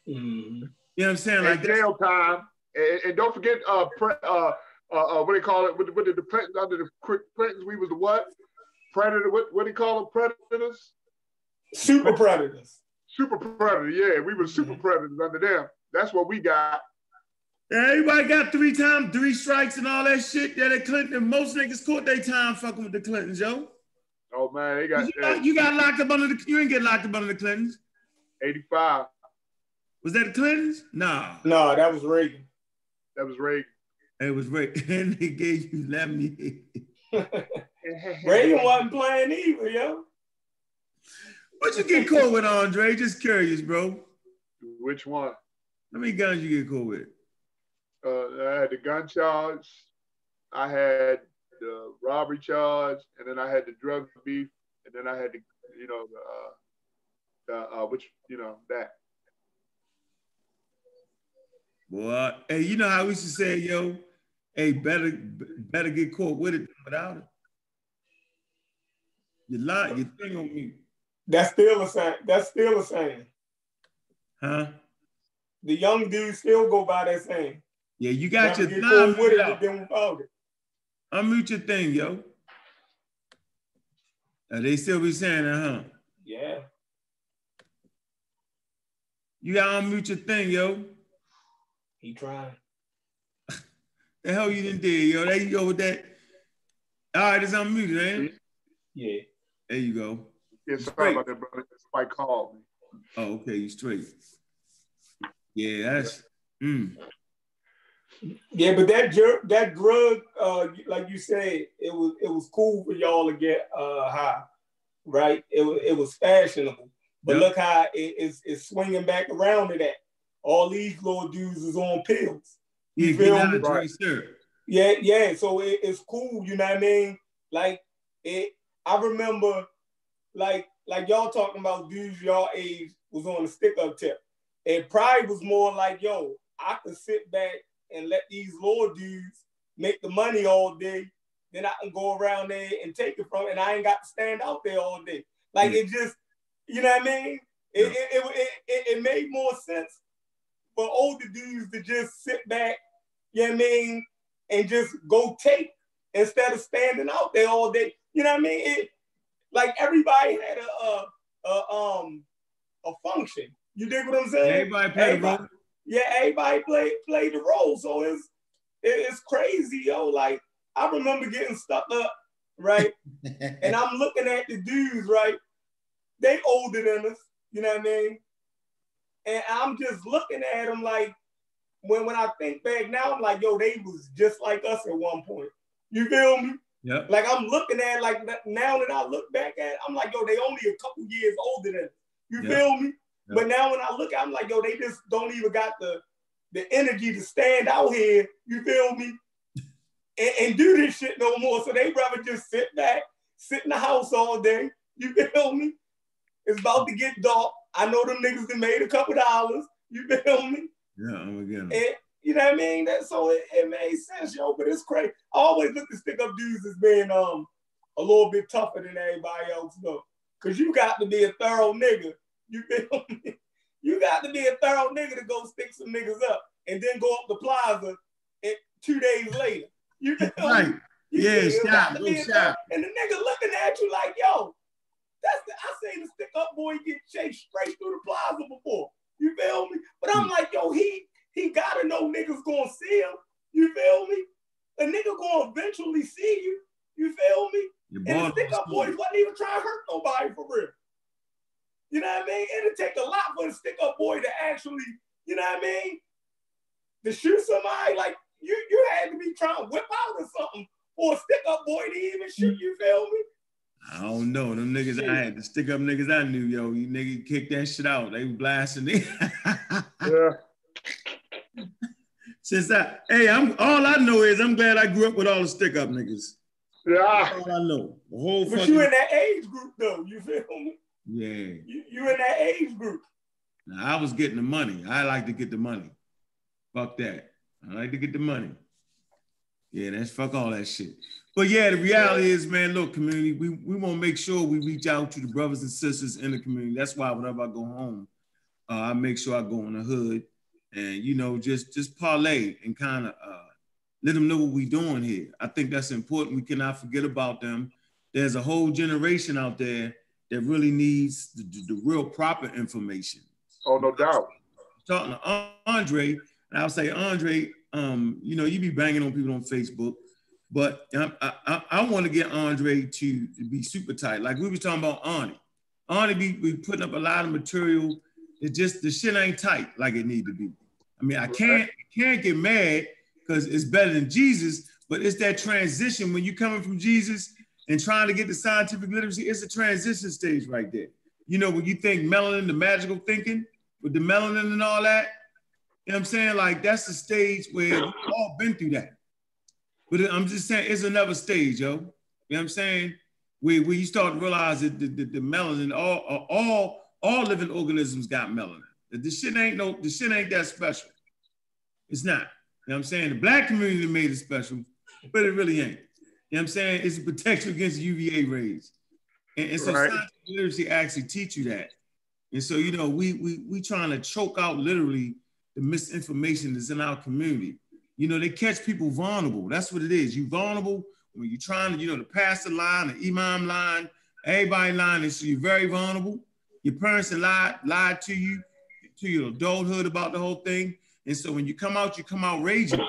hmm You know what I'm saying? Like that's- jail time. And, and don't forget, uh, pre, uh, uh, uh, what do they call it? With, the- with the, the Clintons, under the Clintons, we was the what? Predator. What what do you call them? Predators. Super predators. Super predator. Yeah, we were super predators under them. That's what we got. everybody got three times, three strikes and all that shit. Yeah, the Clinton, most niggas caught their time fucking with the Clintons, yo. Oh man, they got You got, you got locked up under the, you didn't get locked up under the Clintons. 85. Was that the Clintons? Nah. No, that was Reagan. That was Reagan. It was right. [LAUGHS] And they gave you let me. [LAUGHS] [LAUGHS] Reagan wasn't playing either, yo. What you get caught with, Andre? Just curious, bro. Which one? How many guns you get caught with? Uh, I had the gun charge. I had the robbery charge, and then I had the drug beef, and then I had the, you know, the, uh, the uh, which, you know, that. Boy, hey, you know how we used to say, yo, hey, better better get caught with it without it. You lie, you thing on me. That's still a saying. That's still a saying. Huh? The young dudes still go by that saying. Yeah, you got Never your get thumb caught with it out. than without it. Unmute your thing, yo. Uh, they still be saying that, huh? Yeah. You gotta unmute your thing, yo. He trying. [LAUGHS] The hell you didn't did, yo. There you go with that. All right, it's unmuted, ain't it? Yeah. There you go. Yeah, sorry about that, brother. Somebody called me. Oh, okay, you straight. Yeah, that's mm. Yeah, but that jerk, that drug, uh, like you said, it was it was cool for y'all to get uh high, right? It was it was fashionable. But Yep. look how it is it's swinging back around to that. All these little dudes is on pills. Yeah, You get feel out me? of Yeah, yeah. So it, it's cool, you know what I mean? Like it. I remember, like like y'all talking about dudes y'all age was on the stick up tip. And probably was more like, yo, I could sit back and let these little dudes make the money all day. Then I can go around there and take it from, and I ain't got to stand out there all day. Like it just, you know what I mean? It, it, it, it, made more sense for older dudes to just sit back, you know what I mean, and just go take instead of standing out there all day. You know what I mean? It, like everybody had a, a, a um a function. You dig what I'm saying? Everybody play the Everybody- role. Yeah, everybody played played the role. So it's it- it's crazy, yo. Like I remember getting stuck up, right? [LAUGHS] and I'm looking at the dudes, right? They older than us, you know what I mean? And I'm just looking at them like when when I think back now, I'm like, yo, they was just like us at one point. You feel me? Yeah. Like I'm looking at like now that I look back at, it, I'm like, yo, they only a couple years older than us. You Yeah. feel me? Yeah. But now when I look, at I'm like, yo, they just don't even got the the energy to stand out here. You feel me? And, and do this shit no more. So they rather just sit back, sit in the house all day. You feel me? It's about to get dark. I know them niggas that made a couple dollars. You feel me? Yeah, I'm. And you know what I mean? That so it, it made sense, yo. But it's crazy. I always look at stick up dudes as being um a little bit tougher than everybody else, though. Cause you got to be a thorough nigga. You feel [LAUGHS] me? You got to be a thorough nigga to go stick some niggas up and then go up the plaza and two days later. You feel Right. me? You Yeah, you shot, go be a shot. thorough- And the nigga looking at you like, yo, that's the, I seen the stick up boy get chased straight through the plaza before. You feel me? But I'm like, yo, he he gotta know niggas gonna see him. You feel me? A nigga gonna eventually see you. You feel me? Your And the stick up boys wasn't even trying to hurt nobody for real. You know what I mean? It'd take a lot for the stick up boy to actually, you know what I mean? To shoot somebody, like you you had to be trying to whip out or something for a stick up boy to even shoot, you feel me? I don't know. Them niggas I had to stick up niggas I knew, yo. You nigga kick that shit out. They was blasting it. [LAUGHS] Yeah. Since I hey, I'm all I know is I'm glad I grew up with all the stick up niggas. Yeah. That's all I know. The whole But fucking you in that age group though, you feel me? Yeah. You, are in that age group. Now, I was getting the money. I like to get the money. Fuck that. I like to get the money. Yeah, that's fuck all that shit. But yeah, the reality is, man, look, community, we, we want to make sure we reach out to the brothers and sisters in the community. That's why whenever I go home, uh, I make sure I go in the hood and you know just just parlay and kind of uh, let them know what we're doing here. I think that's important. We cannot forget about them. There's a whole generation out there that really needs the, the, the real proper information Oh, no doubt. talking to Andre, and I'll say, Andre, um, you know, you be banging on people on Facebook, but I, I, I want to get Andre to, to be super tight. Like we was talking about Arnie. Arnie be, be putting up a lot of material. It just the shit ain't tight like it need to be. I mean, I can't can't get mad because it's better than Jesus, but it's that transition when you coming from Jesus and trying to get the scientific literacy. It's a transition stage right there. You know, when you think melanin, the magical thinking with the melanin and all that. You know what I'm saying? Like that's the stage where we've all been through that. But I'm just saying it's another stage, yo. You know what I'm saying? Where, where you start to realize that the, the, the melanin, all, all, all living organisms got melanin. This shit ain't no, this shit ain't that special. It's not. You know what I'm saying? The black community made it special, but it really ain't. You know what I'm saying? It's a protection against UVA rays. And, and so right. science literacy actually teach you that. And so, you know, we we we trying to choke out literally the misinformation that's in our community. You know, they catch people vulnerable. That's what it is. You vulnerable when you're trying to, you know, the pastor line, the imam line, everybody line, and so you're very vulnerable. Your parents lied, lied to you, to your adulthood about the whole thing. And so when you come out, you come out raging,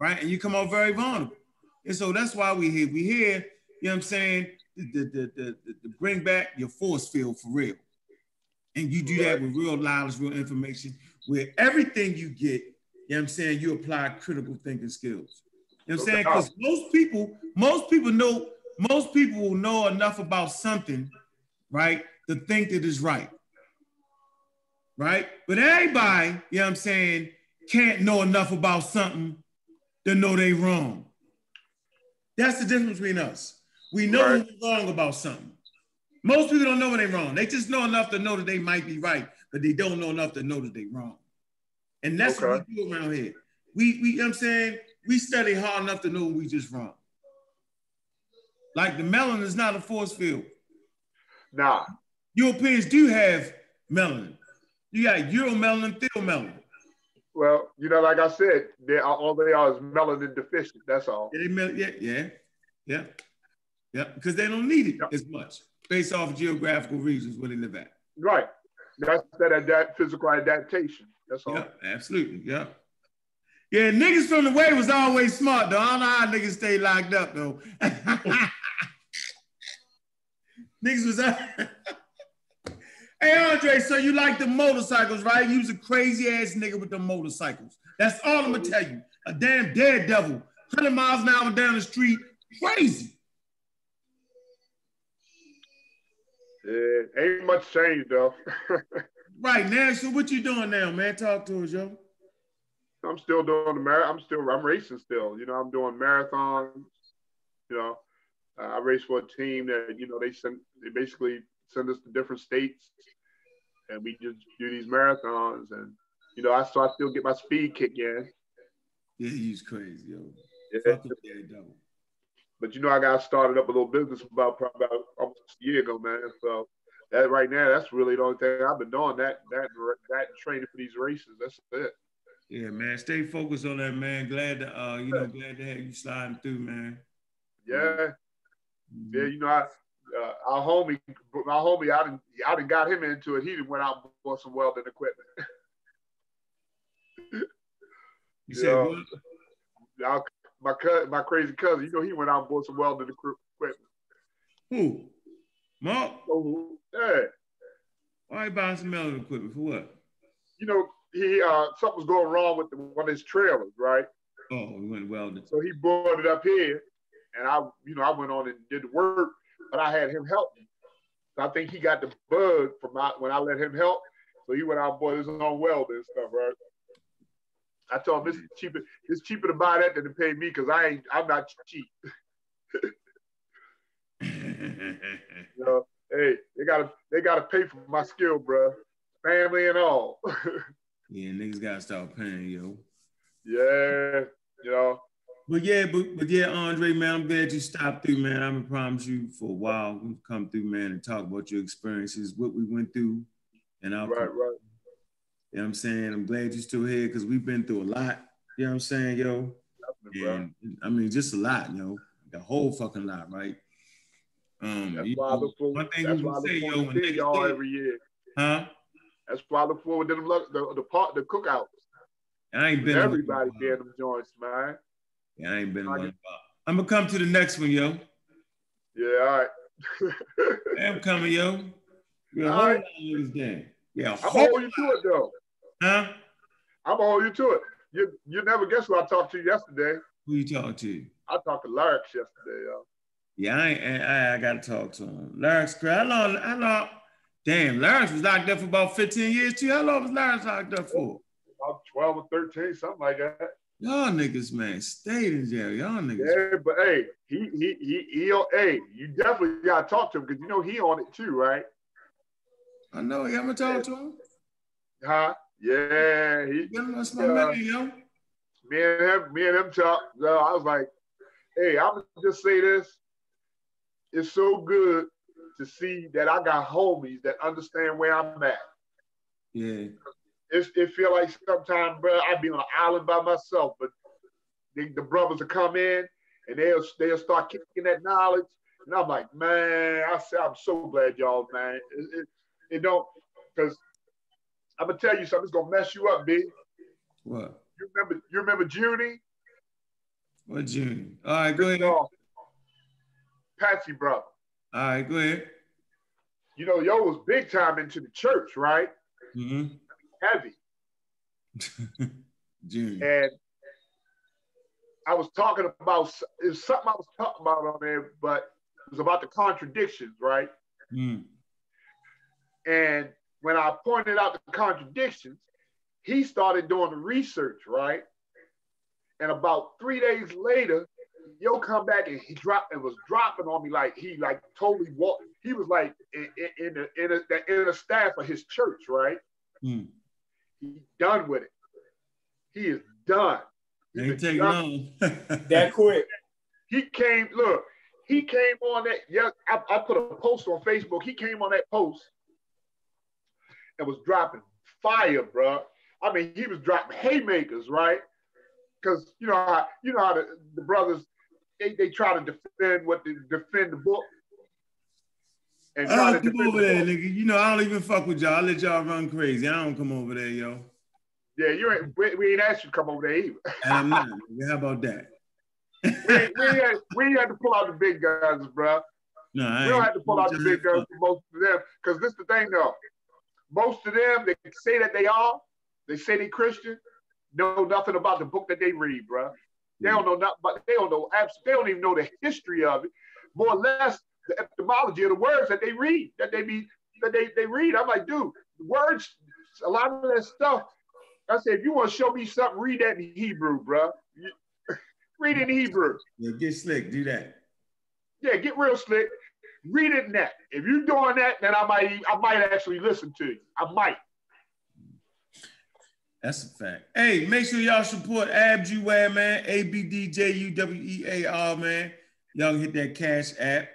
right? And you come out very vulnerable. And so that's why we here. We here, you know what I'm saying, to, to, to, to bring back your force field for real. And you do that with real knowledge, real information, where everything you get, you know what I'm saying, you apply critical thinking skills. You know what I'm saying? Because most people, most people know, most people will know enough about something, right, to think that is right. Right? But everybody, you know what I'm saying, can't know enough about something to know they wrong. That's the difference between us. We know right. we're wrong about something. Most people don't know when they're wrong. They just know enough to know that they might be right, but they don't know enough to know that they're wrong. And that's okay. what we do around here. We, we, you know what I'm saying? We study hard enough to know we just wrong. Like the melanin is not a force field. Nah. Europeans do have melanin. You got eumelanin, melanin. Well, you know, like I said, they are, all they are is melanin deficient. That's all. Yeah, yeah, yeah, yeah, yeah. Because they don't need it as much based off geographical regions where they live at. Right. That's that adapt physical adaptation. That's all. Yeah, absolutely. Yeah. Yeah, niggas from the way was always smart though. I don't know how niggas stay locked up though. [LAUGHS] niggas was. [LAUGHS] Hey Andre, so you like the motorcycles, right? You was a crazy ass nigga with the motorcycles. That's all I'm gonna tell you. A damn daredevil, 100 miles an hour down the street, crazy. Yeah, ain't much change though. [LAUGHS] right now, so what you doing now, man? Talk to us, yo. I'm still doing the marathon. I'm still I'm racing still. You know, I'm doing marathons. You know, uh, I race for a team that you know they send they basically send us to different states, and we just do these marathons. And you know, I so I still get my speed kick in. Yeah, he's crazy, yo. Yeah. But you know, I got started up a little business about probably about almost a year ago, man. So that right now, that's really the only thing I've been doing. That that that training for these races. That's it. Yeah, man. Stay focused on that, man. Glad to uh, you know, glad to have you sliding through, man. Yeah. Mm-hmm. Yeah, you know, I uh, our homie, my homie, I didn't, I didn't got him into it. He didn't went out and bought some welding equipment. [LAUGHS] you, said what? Our, my cousin, my crazy cousin, you know, he went out and bought some welding equipment. Who? Mark? Oh, yeah. Why you buying some welding equipment for what? You know, he uh something was going wrong with the, one of his trailers, right? Oh, he went welding. So he brought it up here, and I, you know, I went on and did the work but I had him help me. So I think he got the bug from my, when I let him help. So he went oh, out and bought his own welder and stuff, right? I told him it's cheaper. It's cheaper to buy that than to pay me because I ain't. I'm not cheap. [LAUGHS] you know, hey, they gotta they gotta pay for my skill, bro. Family and all. [LAUGHS] yeah, niggas gotta start paying, yo. Yeah, you know. But yeah, but, but yeah, Andre, man, I'm glad you stopped through, man. I've been promising you for a while. We've come through, man, and talk about your experiences, what we went through, and our right, right. You know what I'm saying? I'm glad you're still here because we've been through a lot. You know what I'm saying, yo? And I mean, just a lot, yo. The whole fucking lot, right? Um, that's why I look forward. One thing that's why I look say, forward yo, to y'all every year. Huh? That's why I look forward to them the the part the cookouts. I ain't been everybody being them joints, man. Yeah, I ain't been one. I'm gonna come to the next one, yo. Yeah, all right. [LAUGHS] I'm coming, yo. We a whole right. lot of niggas game. Yeah, I'm gonna hold you to it though. Huh? I'm gonna hold you to it. You you never guess who I talked to yesterday. Who you talking to? I talked to Larry yesterday, yo. Yeah, I ain't, I, I gotta talk to him. Larry's How long? How long? Damn, Larry was locked up for about 15 years too. How long was Larry locked up for? About 12 or 13, something like that. Y'all niggas, man, stayed in jail. Y'all niggas. Yeah, but hey, he he he he. Hey, you definitely gotta talk to him because you know he on it too, right? I know. You ever talk to him? Huh? Yeah, he. That's my Yeah. man, yo. Me and him, me and him talk. So I was like, hey, I'm gonna just say this. It's so good to see that I got homies that understand where I'm at. Yeah. It's, it feel like sometimes, bro, I'd be on an island by myself, but the, the brothers will come in and they'll they'll start kicking that knowledge, and I'm like, man, I say I'm so glad y'all, man. It, it, it don't, cause I'm gonna tell you something. It's gonna mess you up, B. What? You remember? You remember Junie? What June? All right, go ahead. No. Patsy brother. All right, go ahead. You know, yo was big time into the church, right? Mm-hmm. Heavy. [LAUGHS] And I was talking about it's something I was talking about on there, but it was about the contradictions, right? Mm. And when I pointed out the contradictions, he started doing the research, right? And about three days later, yo come back and he dropped and was dropping on me like he like totally walked. He was like in, in, in the in a, the inner staff of his church, right? Mm. He's done with it. He is done. He's Ain't take done. long. [LAUGHS] That quick. He came, look, he came on that. Yeah, I, I put a post on Facebook. He came on that post and was dropping fire, bro. I mean, he was dropping haymakers, right? Because you know how you know how the, the brothers they, they try to defend what they defend the book. And I don't come over there, nigga. You know, I don't even fuck with y'all. I let y'all run crazy. I don't come over there, yo. Yeah, you ain't we, we ain't asked you to come over there either. And I'm not. nigga. How about that? We, we, had, we had to pull out the big guns, bro. No, I We don't have to pull out the big guns for most of them, because this is the thing though. Most of them, they say that they are, they say they Christian, know nothing about the book that they read, bro. They don't know nothing, but they don't know they don't even know the history of it, more or less the etymology of the words that they read, that they be that they, they read. I'm like, dude, words, a lot of that stuff. I said, if you want to show me something, read that in Hebrew, bro. [LAUGHS] read it in Hebrew. Yeah, get slick. Do that. Yeah, get real slick. Read it in that. If you're doing that, then I might I might actually listen to you. I might. That's a fact. Hey, make sure y'all support Abdjuwear, man. A B D J U W E A R, man. Y'all hit that cash app.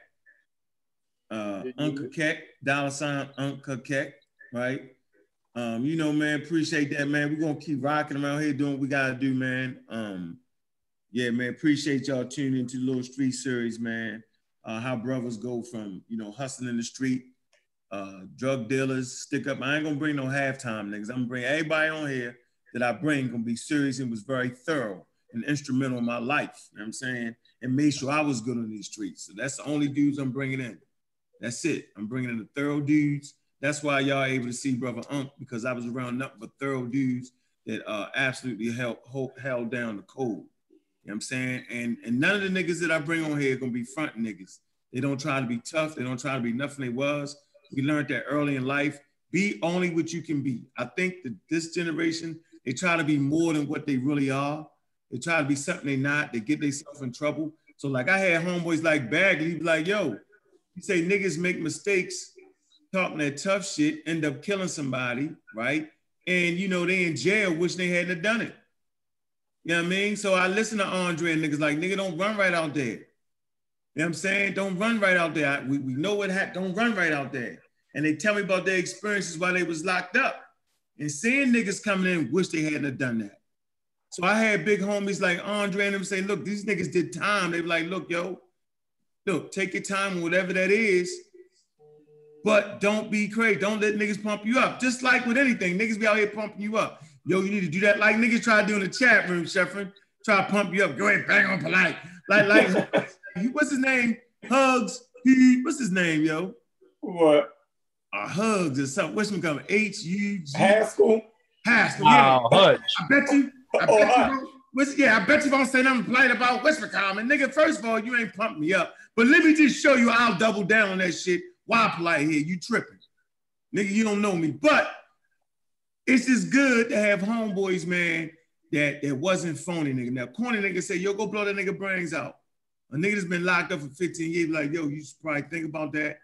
Uh, Uncle Keck, dollar sign Uncle Keck, right? Um, you know, man, appreciate that, man. We're gonna keep rocking around here doing what we gotta do, man. Um, yeah, man, appreciate y'all tuning into the little street series, man. Uh, how brothers go from you know hustling in the street uh, drug dealers, stick up. I ain't gonna bring no halftime niggas. I'm gonna bring everybody on here that I bring gonna be serious and was very thorough and instrumental in my life. You know what I'm saying? And made sure I was good on these streets. So that's the only dudes I'm bringing in. That's it. I'm bringing in the thorough dudes. That's why y'all able to see brother Unk because I was around nothing but thorough dudes that uh, absolutely held, held down the code. You know what I'm saying? And and none of the niggas that I bring on here gonna be front niggas. They don't try to be tough. They don't try to be nothing they was. We learned that early in life. Be only what you can be. I think that this generation, they try to be more than what they really are. They try to be something they not. They get themselves in trouble. So like I had homeboys like Bagley, like, yo, he say niggas make mistakes, talking that tough shit, end up killing somebody, right? And you know, they in jail, wish they hadn't done it. You know what I mean? So I listen to Andre and niggas like, nigga, don't run right out there. You know what I'm saying? Don't run right out there. We, we know what happened. Don't run right out there. And they tell me about their experiences while they was locked up. And seeing niggas coming in, wish they hadn't done that. So I had big homies like Andre and them say, look, these niggas did time. They were like, look, yo, look, take your time, whatever that is. But don't be crazy. Don't let niggas pump you up. Just like with anything, niggas be out here pumping you up. Yo, you need to do that. Like niggas try to do in the chat room, Sheffrin. Try to pump you up. Go ahead, bang on polite. Like, like, [LAUGHS] what's his name? Hugs. He, what's his name, yo? What? Uh, Hugs or something. What's him coming? H U G Haskell? Haskell. Yeah. Wow, Hutch. I bet you. I Oh, bet Hutch. you. What's, yeah, I bet you don't say nothing polite about Westbrook Common. Nigga, first of all, you ain't pumped me up. But let me just show you I'll double down on that shit. Why polite here? You tripping. Nigga, you don't know me. But it's just good to have homeboys, man, that that wasn't phony nigga. Now corny nigga say, yo, go blow that nigga brains out. A nigga that's been locked up for 15 years, like, yo, you should probably think about that.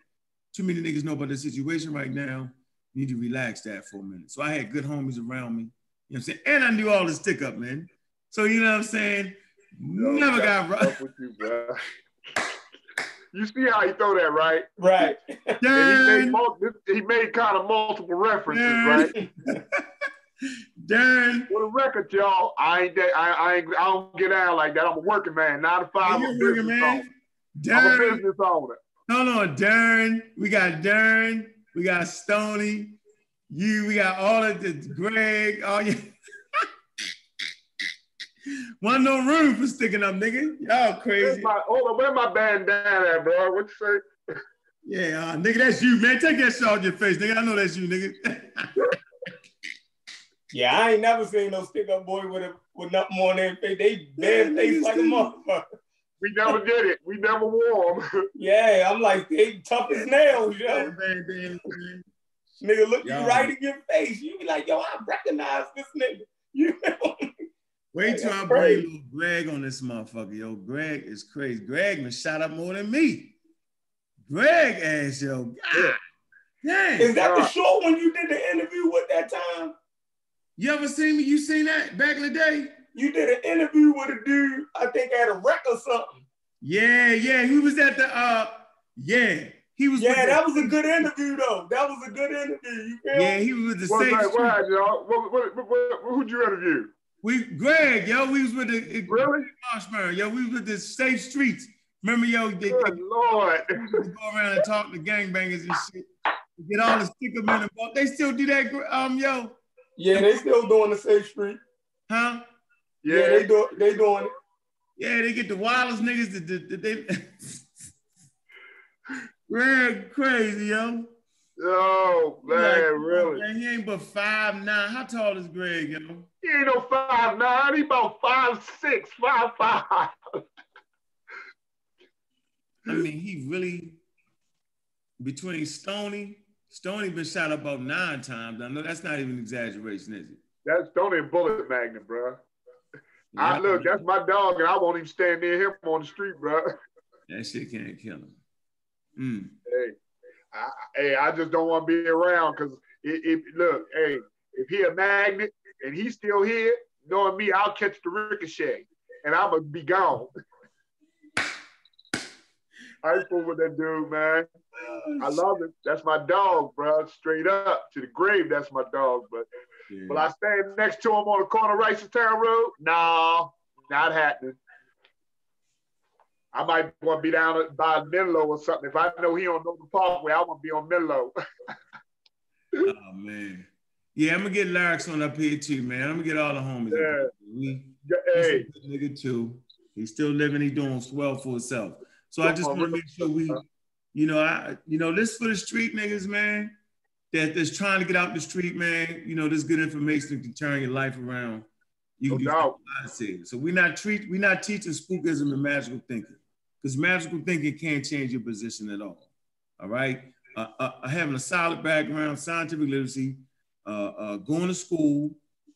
Too many niggas know about the situation right now. You need to relax that for a minute. So I had good homies around me. You know what I'm saying? And I knew all the stick up, man. So you know what I'm saying? Never got right. With you, bro. You see how he throw that, right? Right. And he made, he made kind of multiple references, right? [LAUGHS] Darn. For the record, y'all, I ain't that, I, I ain't I don't get out like that. I'm a working man, not to five. I'm a business man. owner. I'm a business owner. Hold on, Darn. We got Darn. We got Stony. You. We got all of the Greg. All you. One no room for sticking up, nigga. Y'all Where's crazy. my, hold on, where my bandana at, bro? What you say? Yeah, uh, nigga, that's you, man. Take that shit off your face, nigga. I know that's you, nigga. [LAUGHS] Yeah, I ain't never seen no stick up boy with a with nothing on their face. They bad face like a motherfucker. We never did it. We never wore them. [LAUGHS] Yeah, I'm like they tough as nails, yo. Nigga look Yo. you right in your face. You be like, yo, I recognize this nigga. [LAUGHS] You know? Wait till I bring crazy. little Greg on this motherfucker, yo. Greg is crazy. Greg been shot up more than me. Greg ass, yo. God. Dang. Is that the Yeah. show when you did the interview with that time? You ever seen me? You seen that back in the day? You did an interview with a dude, I think at a wreck or something. Yeah, yeah. He was at the uh yeah. He was Yeah, with the- that was a good interview though. That was a good interview. You feel yeah, me? he was with the What, same what, what, y'all? What, what, what, what, who'd you interview? We Greg, yo, we was with the Really? Marshmallow, yo, we was with the safe streets. Remember, yo, they, they Good Lord. [LAUGHS] go around and talk to gangbangers and shit. Get all the sticker men involved. They still do that, um, yo, Yeah, they still doing the safe street. huh? Yeah, Yeah. they do they doing it. Yeah, they get the wildest niggas that, that, that they. [LAUGHS] Greg, crazy, yo. Oh, He like, man, really? Man, he ain't but five nine. How tall is Greg, yo? He ain't no five nine. He about five six, five five. I mean, he really between Stony, Stony been shot up about nine times. I know that's not even exaggeration, is it? That's Tony and Bullet Magnet, bro. I look, that's my dog, and I won't even stand near him on the street, bro. that shit can't kill him. Mm. Hey, I, hey, I just don't want to be around because it, look, hey, if he a magnet and he's still here, knowing me, I'll catch the ricochet and I'm gonna be gone. I fool with that dude, man. I love it. That's my dog, bro. Straight up to the grave. That's my dog. But Yeah. will I stand next to him on the corner of Town Road? No, not happening. I might want to be down by Menlo or something. If I know he don't know the parkway, I want to be on Menlo. [LAUGHS] Oh man. Yeah, I'm gonna get Larry's on up here too, man. I'm gonna get all the homies. Yeah. here. We, he's hey, a good nigga too. He's still living. He's doing well for himself. So I just want to make sure we, you know, I, you know, this for the street niggas, man. That that's trying to get out the street, man. You know, this good information can turn your life around. You no can do doubt. I say. So we're not treat we're not teaching spookism and magical thinking because magical thinking can't change your position at all. All right, uh, uh, having a solid background, scientific literacy, uh, uh, going to school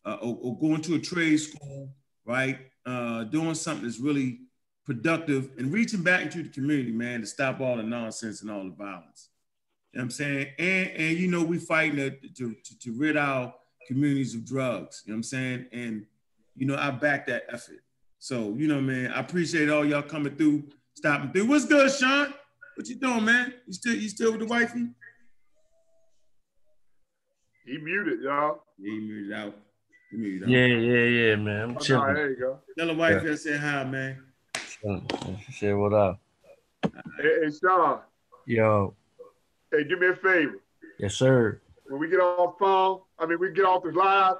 uh, or, or going to a trade school, right? Uh, doing something that's really productive and reaching back into the community, man, to stop all the nonsense and all the violence. You know what I'm saying? And and you know, we fighting to, to, to, to rid our communities of drugs. You know what I'm saying? And you know, I back that effort. So, you know, man, I appreciate all y'all coming through, stopping through. What's good, Sean? What you doing, man? You still you still with the wifey? He muted, y'all. Yeah, you muted out. You muted out. Yeah, yeah, yeah, man. I'm Oh, no, chilling. there you go. Tell the wifey I said hi, man. She said, what up? Hey, hey, Sean, Yo, hey, do me a favor. yes, sir. When we get off phone, I mean, we get off this live,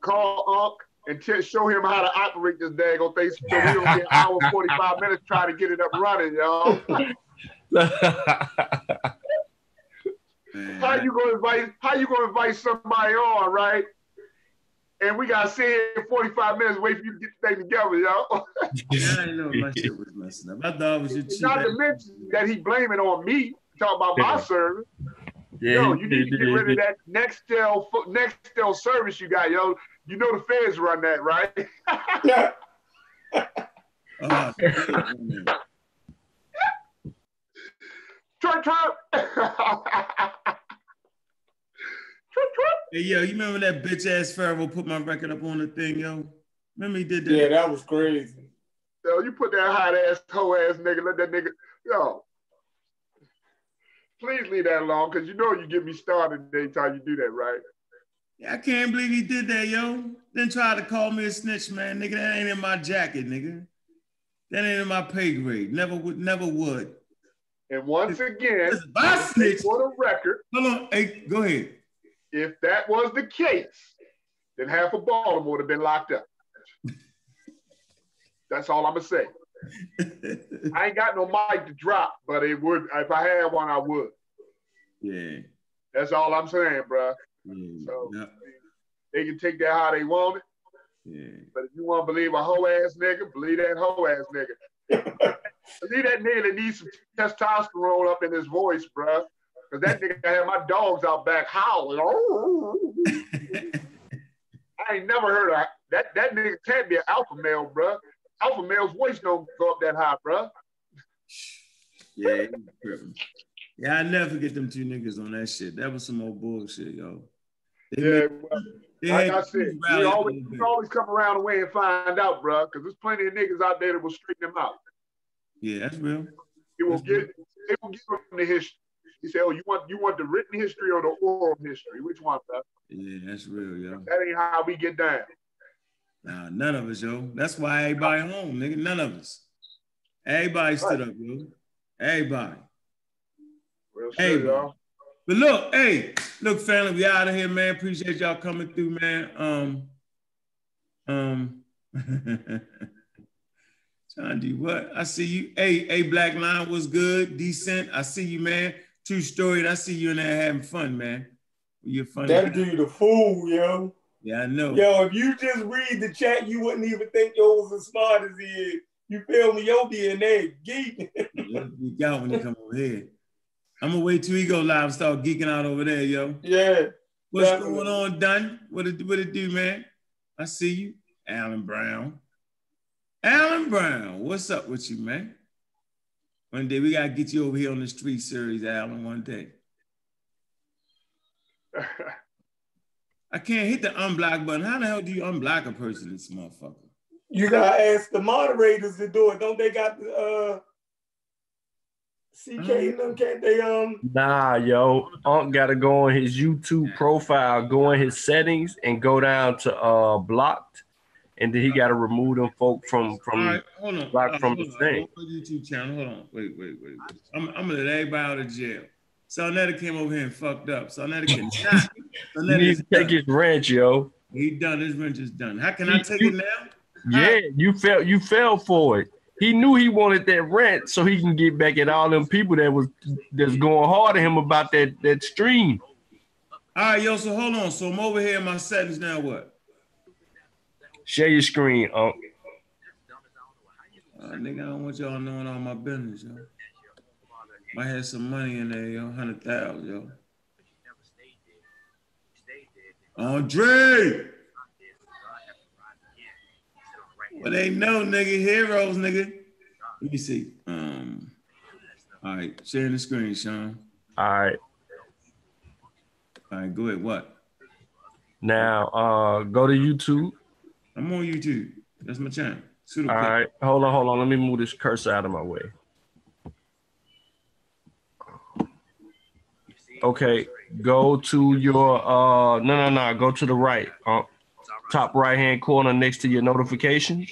call Unc and t- show him how to operate this daggone thing so we don't get [LAUGHS] an hour, 45 minutes trying to get it up running, y'all. How you gonna invite? How you gonna invite somebody on, right? And we gotta sit here 45 minutes wait for you to get the thing together, y'all. Yeah, I didn't know my shit was messing up. I thought it was your. Not to mention that he blaming on me, talking about my service. yeah, Yo, you need to get rid of that Nextel fo- Nextel service you got, yo. You know the feds run that, right? Yeah. Uh, Twerk, twerk. Twerk, twerk. hey, yo, you remember that bitch ass Pharaoh put my record up on the thing, yo? Remember he did that? Yeah, that was crazy. Yo, you put that hot ass, hoe ass nigga, let that nigga, yo. Please leave that alone, because you know you get me started anytime you do that, right? Yeah, I can't believe he did that, yo. Then try to call me a snitch, man. Nigga, that ain't in my jacket, nigga. That ain't in my pay grade. Never would, never would. And once again, I snitch, for the record, hold on. Hey, go ahead. if that was the case, then half of Baltimore would have been locked up. [LAUGHS] That's all I'm gonna say. I ain't got no mic to drop, but it would if I had one, I would. yeah. That's all I'm saying, bruh. Yeah. So- yeah, They can take that how they want it, yeah. but if you want to believe a hoe ass nigga, believe that hoe ass nigga. [LAUGHS] believe that nigga that needs some testosterone up in his voice, bruh. Cause that nigga had my dogs out back howling. Oh. I ain't never heard of that. That nigga can't be an alpha male, bruh. Alpha male's voice don't go up that high, bruh. yeah, he was tripping. yeah, I never forget them two niggas on that shit. That was some old bullshit, yo. Yeah, well, like I said, we always, we always come around the way and find out, bruh, because there's plenty of niggas out there that will straighten them out. Yeah, that's real. They will That's get, they will give them the history. He said, "Oh, you want you want the written history or the oral history? Which one, bruh? Yeah, that's real, yo. That ain't how we get down." Nah, none of us, yo. That's why everybody home, nigga. None of us. Everybody stood up, yo. Everybody. Real Hey, shit, y'all. But look, hey, look, family, we out of here, man. Appreciate y'all coming through, man. Um, um, [LAUGHS] to do what? I see you. Hey, hey, Black Line was good, decent. I see you, man. True story. I see you in there having fun, man. You're funny. That dude a fool, yo. Yeah, I know. Yo, if you just read the chat, you wouldn't even think yo was as smart as he is. You feel me? Yo DNA geek. Let's geek out when you come over here. I'm gonna wait till he go live and start geeking out over there, yo. yeah. What's Definitely. going on, Dunn? What it what it do, man? I see you, Alan Brown. Alan Brown, what's up with you, man? One day we gotta get you over here on the street series, Alan. One day. [LAUGHS] I can't hit the unblock button. How the hell do you unblock a person, this motherfucker? You gotta ask the moderators to do it. Don't they got the uh CK and them? Can't they um Nah, yo, Unc got to go on his YouTube profile, go in his settings, and go down to uh blocked, and then he got to remove them folk from from. All right, hold on. block Uh, from hold the on. thing. YouTube channel. Hold on. Wait, wait, wait. wait. I'm, I'm gonna let everybody out of jail. Sonetta came over here and fucked up. Sonetta can not. He [LAUGHS] Sonetta needs to take his ranch, yo. He done. His wrench is done. How can You- I take you- it now? Yeah, you fell you fell for it. He knew he wanted that rent so he can get back at all them people that was that's going hard at him about that that stream. All right, yo. So hold on. So I'm over here in my settings now. What? Share your screen, Unc. Uh, nigga, I don't want y'all knowing all my business, yo. Might have some money in there, yo. Hundred thousand, yo. Andre. Well, they know, nigga. Heroes, nigga. Let me see. Um. All right, sharing the screen, Sean. All right. All right, go ahead. What? Now uh go to YouTube. I'm on YouTube. That's my channel. All right. Hold on, hold on. Let me move this cursor out of my way. Okay, go to your uh no no no go to the right. Uh, top right hand corner next to your notifications.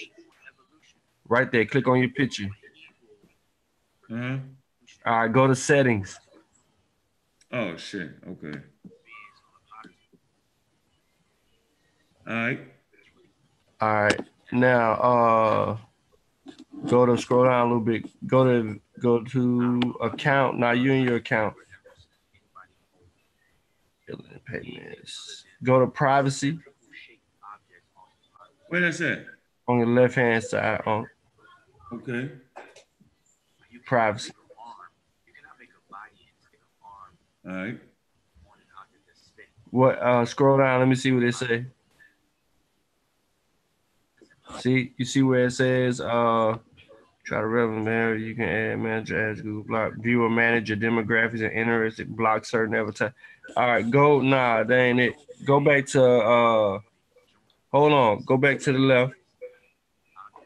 Right there. Click on your picture. Uh-huh. All right, go to settings. Oh shit. Okay. All right. All right. Now uh go to scroll down a little bit. Go to go to account. Now you in your account. Billing payments. Go to privacy Where that's at? on your left hand side on Okay. privacy. All right. What uh scroll down, let me see what it say. See, you see where it says uh try to relevant man, you can add manager as Google block, viewer manager demographics and interested block certain avatar. All right, go nah, that ain't it. Go back to uh hold on, go back to the left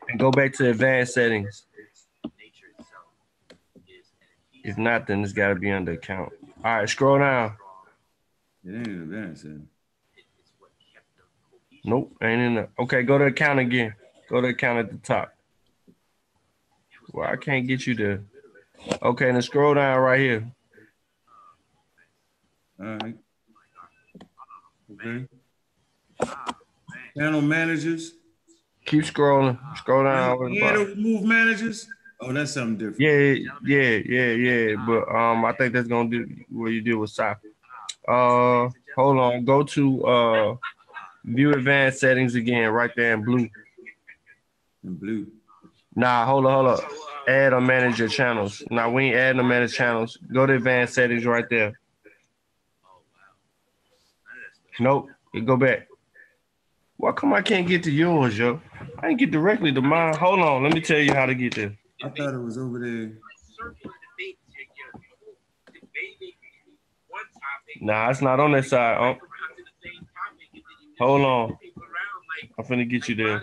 and go back to advanced settings. If not, then it's gotta be under account. All right, scroll down. It ain't advanced. Nope, ain't in there. Okay, go to account again. Go to account at the top. Well, I can't get you to. Okay, then scroll down right here. All right. Okay. Channel managers. Keep scrolling. Scroll down. Yeah, move managers. Oh, that's something different. Yeah, yeah, yeah, yeah. But um, I think that's gonna do what you do with SOC. Uh, hold on. Go to uh, view advanced settings again, right there in blue. In blue. Nah, hold on, hold on. Add or manage your channels. Nah, we ain't adding or manage channels. Go to advanced settings right there. Oh wow. Nope. Go back. Why come I can't get to yours, yo? I can get directly to mine. Hold on, let me tell you how to get there. I thought it was over there. Nah, it's not on that side. Um, hold on. I'm finna get you there.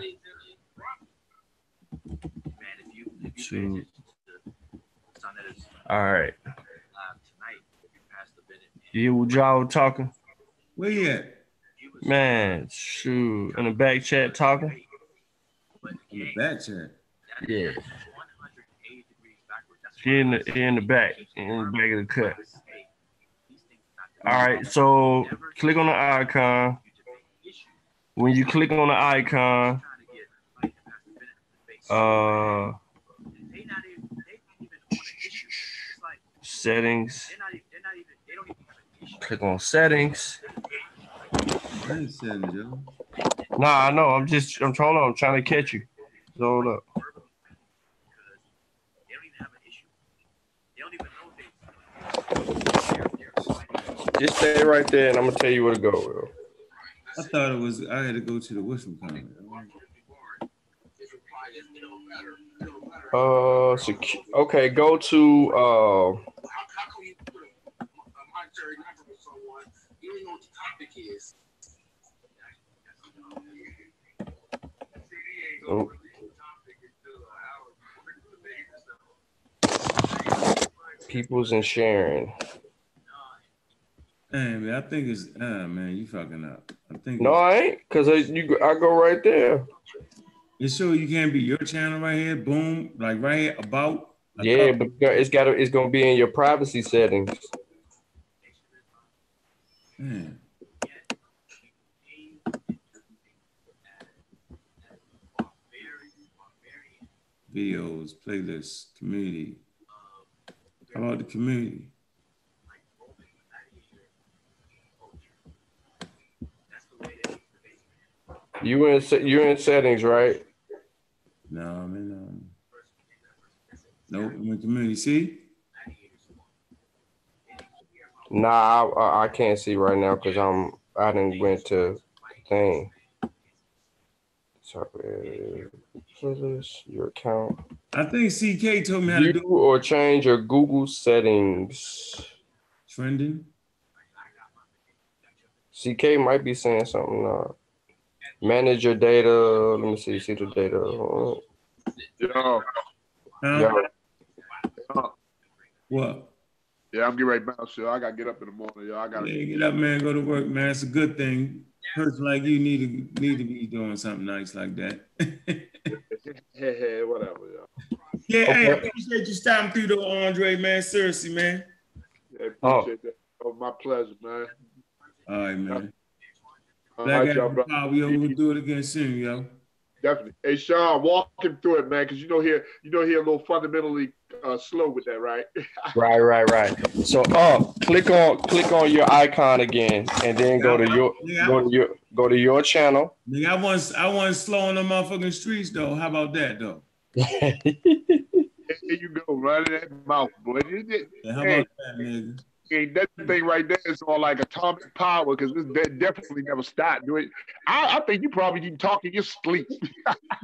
Two. All right. You hear what y'all talking? Where you at? Man, shoot. In the back chat talking? In the back chat. Yeah. In the in the back, in the back of the cut. All right, so click on the icon. When you click on the icon, uh, settings. Click on settings. I ain't said it, yo. Nah, I know. I'm just I'm trying. I'm trying to catch you. Hold up. Just stay right there, and I'm gonna tell you where to go. Bro. I thought it was. I had to go to the whistle comment. Uh, secu- okay, go to uh. Oh. Peoples and sharing. Hey man, I think it's. Ah man, you fucking up. I think. No, I ain't, cause I, you go- I go right there. It's sure you can't be your channel right here. Boom, like right here about. Yeah, but it's got to it's gonna be in your privacy settings. Man. Videos, playlists, community. How about the community? You in you in settings, right? No, I'm in. Um, nope, I'm in community. See? Nah, I, I- can't see right now because I'm I didn't went to the thing. Sorry, playlist, your account. I think CK told me how to View do or change your Google settings. trending. CK might be saying something. Uh, manage your data. Let me see. See the data. Uh, Yo, Huh? yeah. What? yeah, I'm getting ready to bounce, yo. I gotta get up in the morning, yo. I gotta. Yeah, get up, man. Go to work, man. It's a good thing. Person like you need to need to be doing something nice like that. Hey, [LAUGHS] hey, whatever, yo. yeah, hey, I appreciate you stopping through, though, Andre, man. Seriously, man. Yeah, Oh. appreciate that. Oh, my pleasure, man. All right, man. All Black right, y'all, Adam bro. Power, we over do it again soon, yo. Definitely. Hey, Sean, walk him through it, man, because you know here, you know here a little fundamentally uh, slow with that, right? [LAUGHS] Right, right, right. So up, click on click on your icon again, and then go to your go to your go to your channel. Nigga, I want I wasn't slow on the motherfucking streets though. How about that though? There you go, right in that mouth, boy. You did- Yeah, how Hey. about that, nigga? Ain't that thing right there is all like atomic power because this de- definitely never stopped. Do it. I, I think you probably can talk in your sleep. [LAUGHS]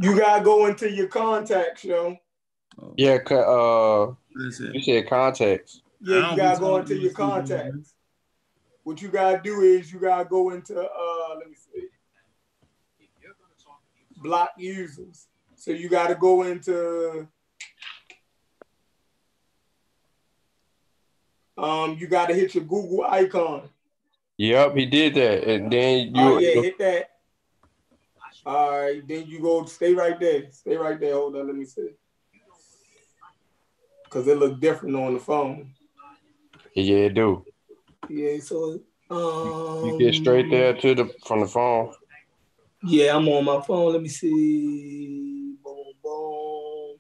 You gotta go into your contacts, yo. Oh, Yeah, uh, what is it? you said contacts. I Yeah, don't you gotta go into your to people, contacts. What you gotta do is you gotta go into uh let me see. Block users. So you gotta go into um you gotta hit your Google icon. Yep, he did that, and then you. oh yeah, hit that. All right, then you go stay right there. Stay right there. Hold on, let me see. Cause it look different on the phone. Yeah, it do. Yeah, so um You get straight there to the from the phone. Yeah, I'm on my phone. Let me see. Boom, boom.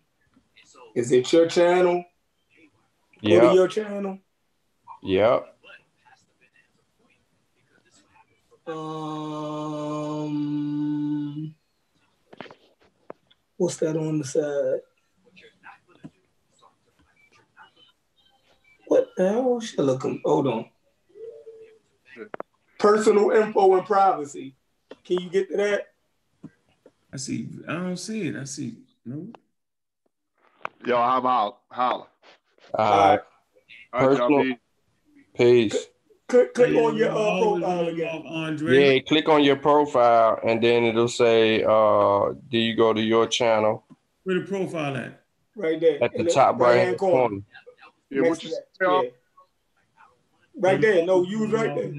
Is it your channel? Go to your channel. yep. Um, what's that on the side? What the hell? Shit, look, hold on. [LAUGHS] Personal info and privacy. Can you get to that? I see. I don't see it. I see. No. Yo, I'm out. Holla. All right, All right, y'all Personal- be- peace. Click, click on your uh, profile again. Andre. Yeah, click on your profile, and then it'll say, uh, do you go to your channel Where the profile at? Right there. at in the top right hand corner? Yeah, Next what you that. say, y'all? Yeah. Right there. No, you was right there.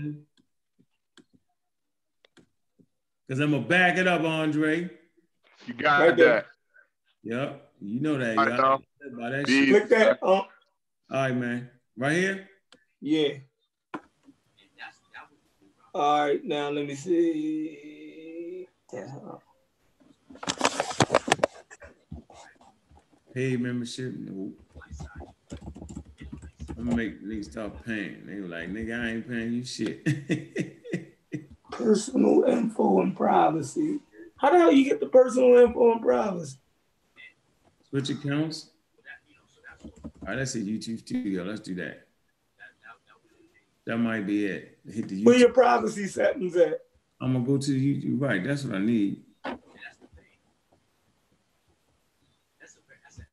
Cause I'm gonna back it up, Andre. You got Right there. that. Yep. You know that. All right, y'all. dog. That shit. Click that. Uh, All right, man. Right here. yeah. All right, now let me see. Yeah. Paid membership. No. I'm make niggas stop paying. They were like, nigga, I ain't paying you shit. [LAUGHS] Personal info and privacy. How the hell you get the personal info and privacy? Switch accounts. All right, let's see YouTube Studio. Let's do that. That might be it. Hit the Where your privacy settings at? I'm gonna go to the YouTube. Right, that's what I need.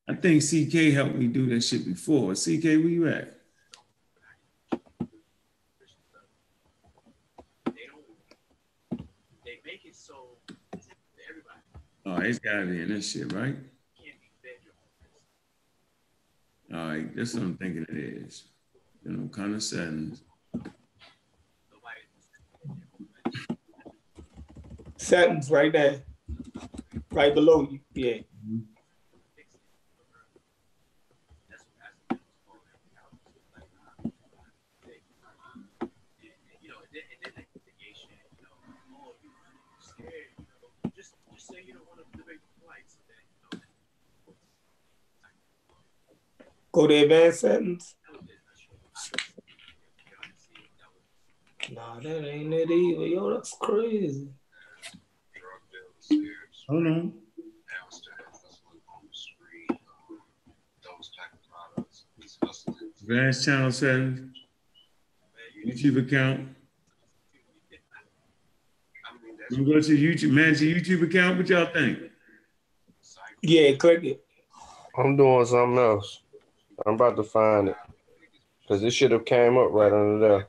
I think CK helped me do that shit before. CK, where you at? Oh, it's gotta be in this shit, right? All right, that's what I'm thinking it is. You know, kind of settings. Settings right there. Right below you. Yeah. Go to advanced settings. Nah, that ain't it either. Yo, that's crazy. Hold on. Advanced channel settings. YouTube account. I mean that. You go to YouTube, manage your YouTube account. What y'all think? Yeah, click it. I'm doing something else. I'm about to find it. Cause this should have came up right under there.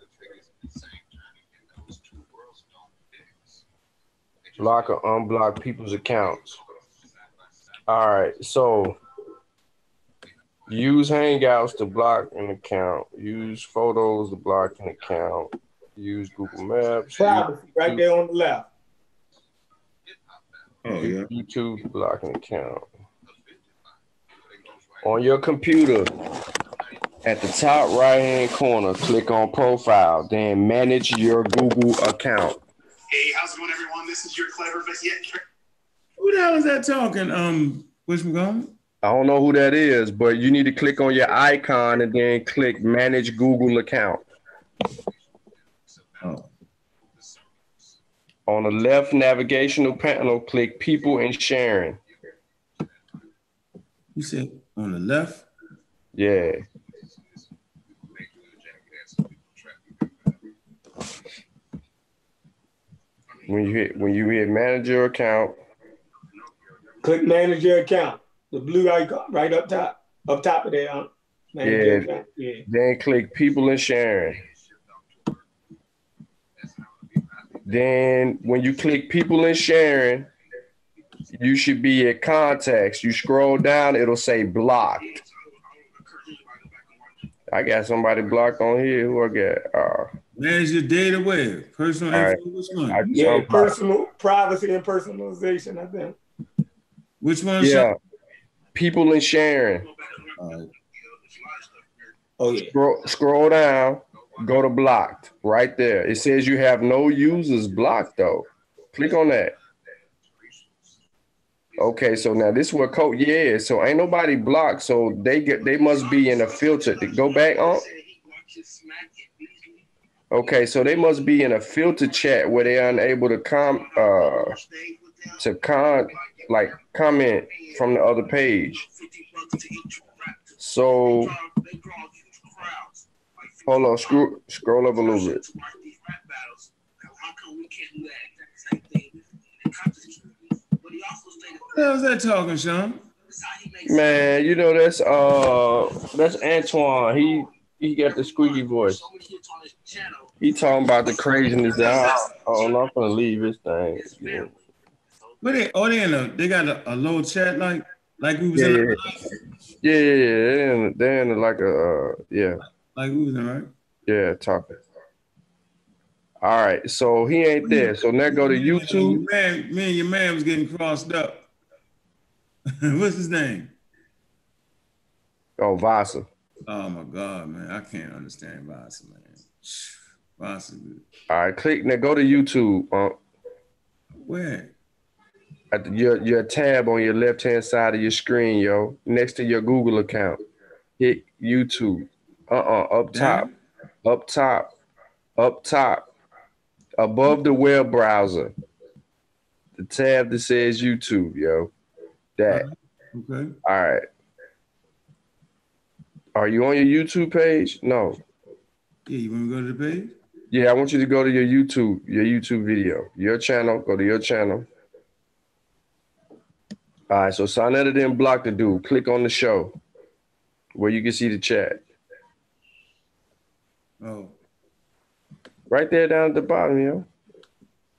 Block or unblock people's accounts. All right, so use Hangouts to block an account. Use photos to block an account. Use Google Maps. Privacy right there on the left. Oh yeah. YouTube to block an account. On your computer, at the top right hand corner, click on profile, then manage your Google account. Hey, how's it going, everyone? This is your clever but yet Who the hell is that talking? Um, Bush McGowan? I don't know who that is, but you need to click on your icon and then click manage Google account. Oh, On the left navigational panel, click people and sharing. you said on the left? Yeah. When you hit when you hit manage your account, Click manage your account. The blue icon right up top, up top of there. Huh? Yeah. Yeah. Then click people and sharing. Then when you click people and sharing, you should be at contacts. You scroll down, it'll say blocked. I got somebody blocked on here. Who I got? Uh, Manage your data where? Personal All right. info, which one? I, Yeah, somebody- personal privacy and personalization, I think. which one? yeah. People and sharing. All right. Oh yeah. Scroll, scroll down, go to blocked right there. It says you have no users blocked though. Click on that. Okay, so now this is what code yeah. So ain't nobody blocked, so they get they must be in a filter. To Go back on. Okay, so they must be in a filter chat where they're unable to com uh to con like comment from the other page. So hold on, scroll scroll up a little bit. The hell is that talking, Sean? Man, you know that's uh that's Antoine. He he got the squeaky voice. He talking about the craziness that I, oh, I'm not gonna leave this thing. Yeah. What they? Oh, they in a. They got a, a low chat like like we was Yeah, in. yeah, yeah, yeah, yeah. They're in, they're in like a uh, yeah, Like we was in, right? yeah, talking. All right, so he ain't there. So now go to YouTube. Man, me and your man was getting crossed up. [LAUGHS] What's his name? Oh, Vasa. Oh my God, man, I can't understand Vasa, man. Vasa, All right, click now. Go to YouTube. Uh, where? at the, your your tab on your left hand side of your screen, yo, next to your Google account. Hit YouTube. Uh uh up top, up top, up top, above the web browser. The tab that says YouTube, yo. That. Okay. All right. Are you on your YouTube page? No. Yeah, you want to go to the page? Yeah, I want you to go to your YouTube, your YouTube video, your channel. Go to your channel. All right, so Sonetta didn't block the dude. Click on the show where you can see the chat. Oh, Right there down at the bottom, yo.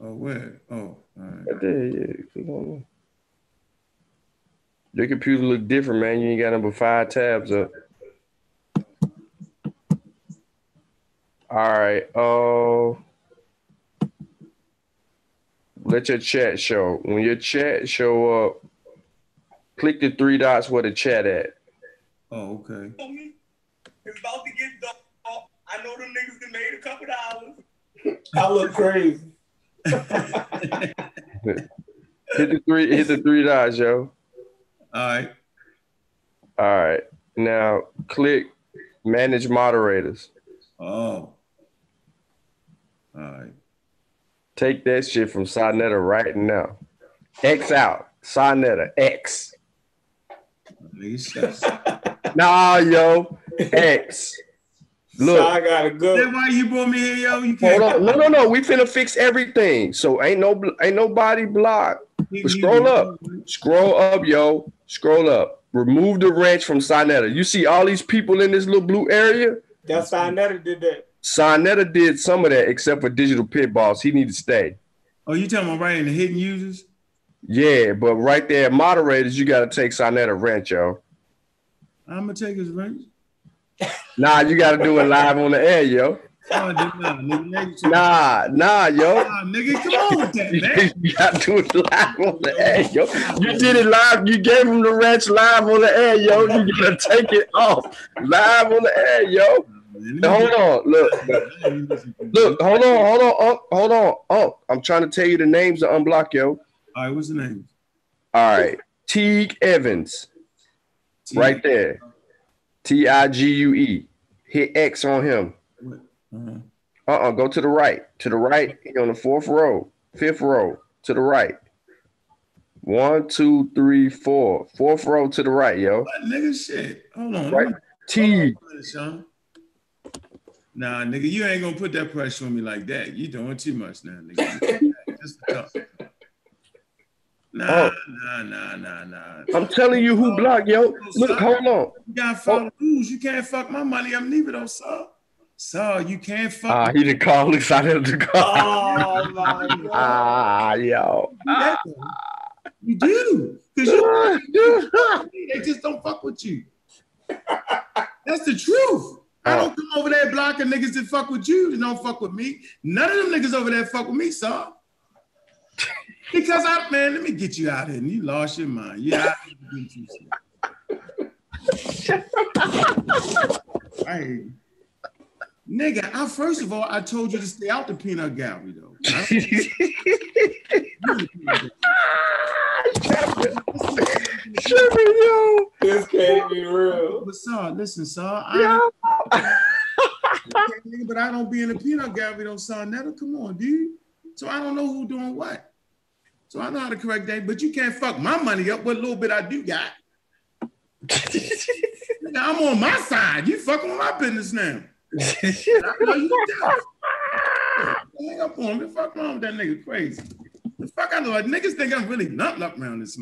oh, where? Oh, all right. Right there, yeah. Click on. Your computer look different, man. You ain't got number five tabs up. All right. Uh, let your chat show. When your chat show up, click the three dots where the chat at. Oh, okay. It's about to get dark. I know them niggas that made a couple dollars. I look crazy. [LAUGHS] Hit the three. Hit the three dots, yo. All right. All right. Now click manage moderators. Oh. All right. Take that shit from Sonetta right now. X out. Sonetta. X. Nigga. [LAUGHS] Nah, yo. X. So Look. I gotta go. That's why you brought me here, yo. You can't. on. No, no, no. We finna fix everything. So ain't no ain't nobody blocked. Scroll up. Scroll up, yo. Scroll up. Remove the ranch from Sonetta. You see all these people in this little blue area? That's how I never did that. Sonetta did some of that except for digital pit boss. He need to stay. Oh, you talking about right in the hidden users? Yeah, but right there, moderators, you gotta take Sonetta wrench, yo. I'm gonna take his ranch. Nah, you gotta do it live on the air, yo. Oh, I did not, nigga. Now you talking- Nah, nah, yo. Nah, nigga, come on with that, [LAUGHS] man. you gotta do it live on the air, yo. You did it live. You gave him the wrench live on the air, yo. You gotta take it off live on the air, yo. Now, hold on, look, look, hold on, hold on, oh, hold on, oh. I'm trying to tell you the names to unblock, yo. All right, what's the name? All right, Tigue Evans, right there. T I G U E. Hit X on him. Uh-huh. Uh-uh, go to the right. To the right, on the fourth row, fifth row, to the right. One, two, three, four. Fourth row to the right, yo. What, nigga? Shit. Hold on. Right. T. Nah, nigga, you ain't gonna put that pressure on me like that. You doing too much now, nigga. Just. Nah, Oh. nah, nah, nah, nah. I'm telling you who blocked, yo. Look, hold on. You gotta follow rules. You can't fuck my money up neither though, sir. Sir, you can't fuck Ah, he didn't call excited of the call. Oh my [LAUGHS] god. Ah, yo. You do. Cause you they just don't fuck with you. That's the truth. I don't come over there blocking niggas that fuck with you that don't fuck with me. None of them niggas over there fuck with me, sir. [LAUGHS] Because I man, let me get you out of here. And you lost your mind. Yeah, [LAUGHS] Hey, nigga, I first of all, I told you to stay out the peanut gallery though. [LAUGHS] I Tripping, yo. This can't be real. But sir, listen, sir, I, Yo. [LAUGHS] but I don't be in the peanut gallery though, son. Never come on, dude. So I don't know who doing what. So I know how to correct that, but you can't fuck my money up with a little bit I do got. [LAUGHS] Nigga, I'm on my side. You fucking with my business now. I know you. Hang up on me. Fuck with that nigga crazy. The fuck I know. Niggas think I'm really nut up around this.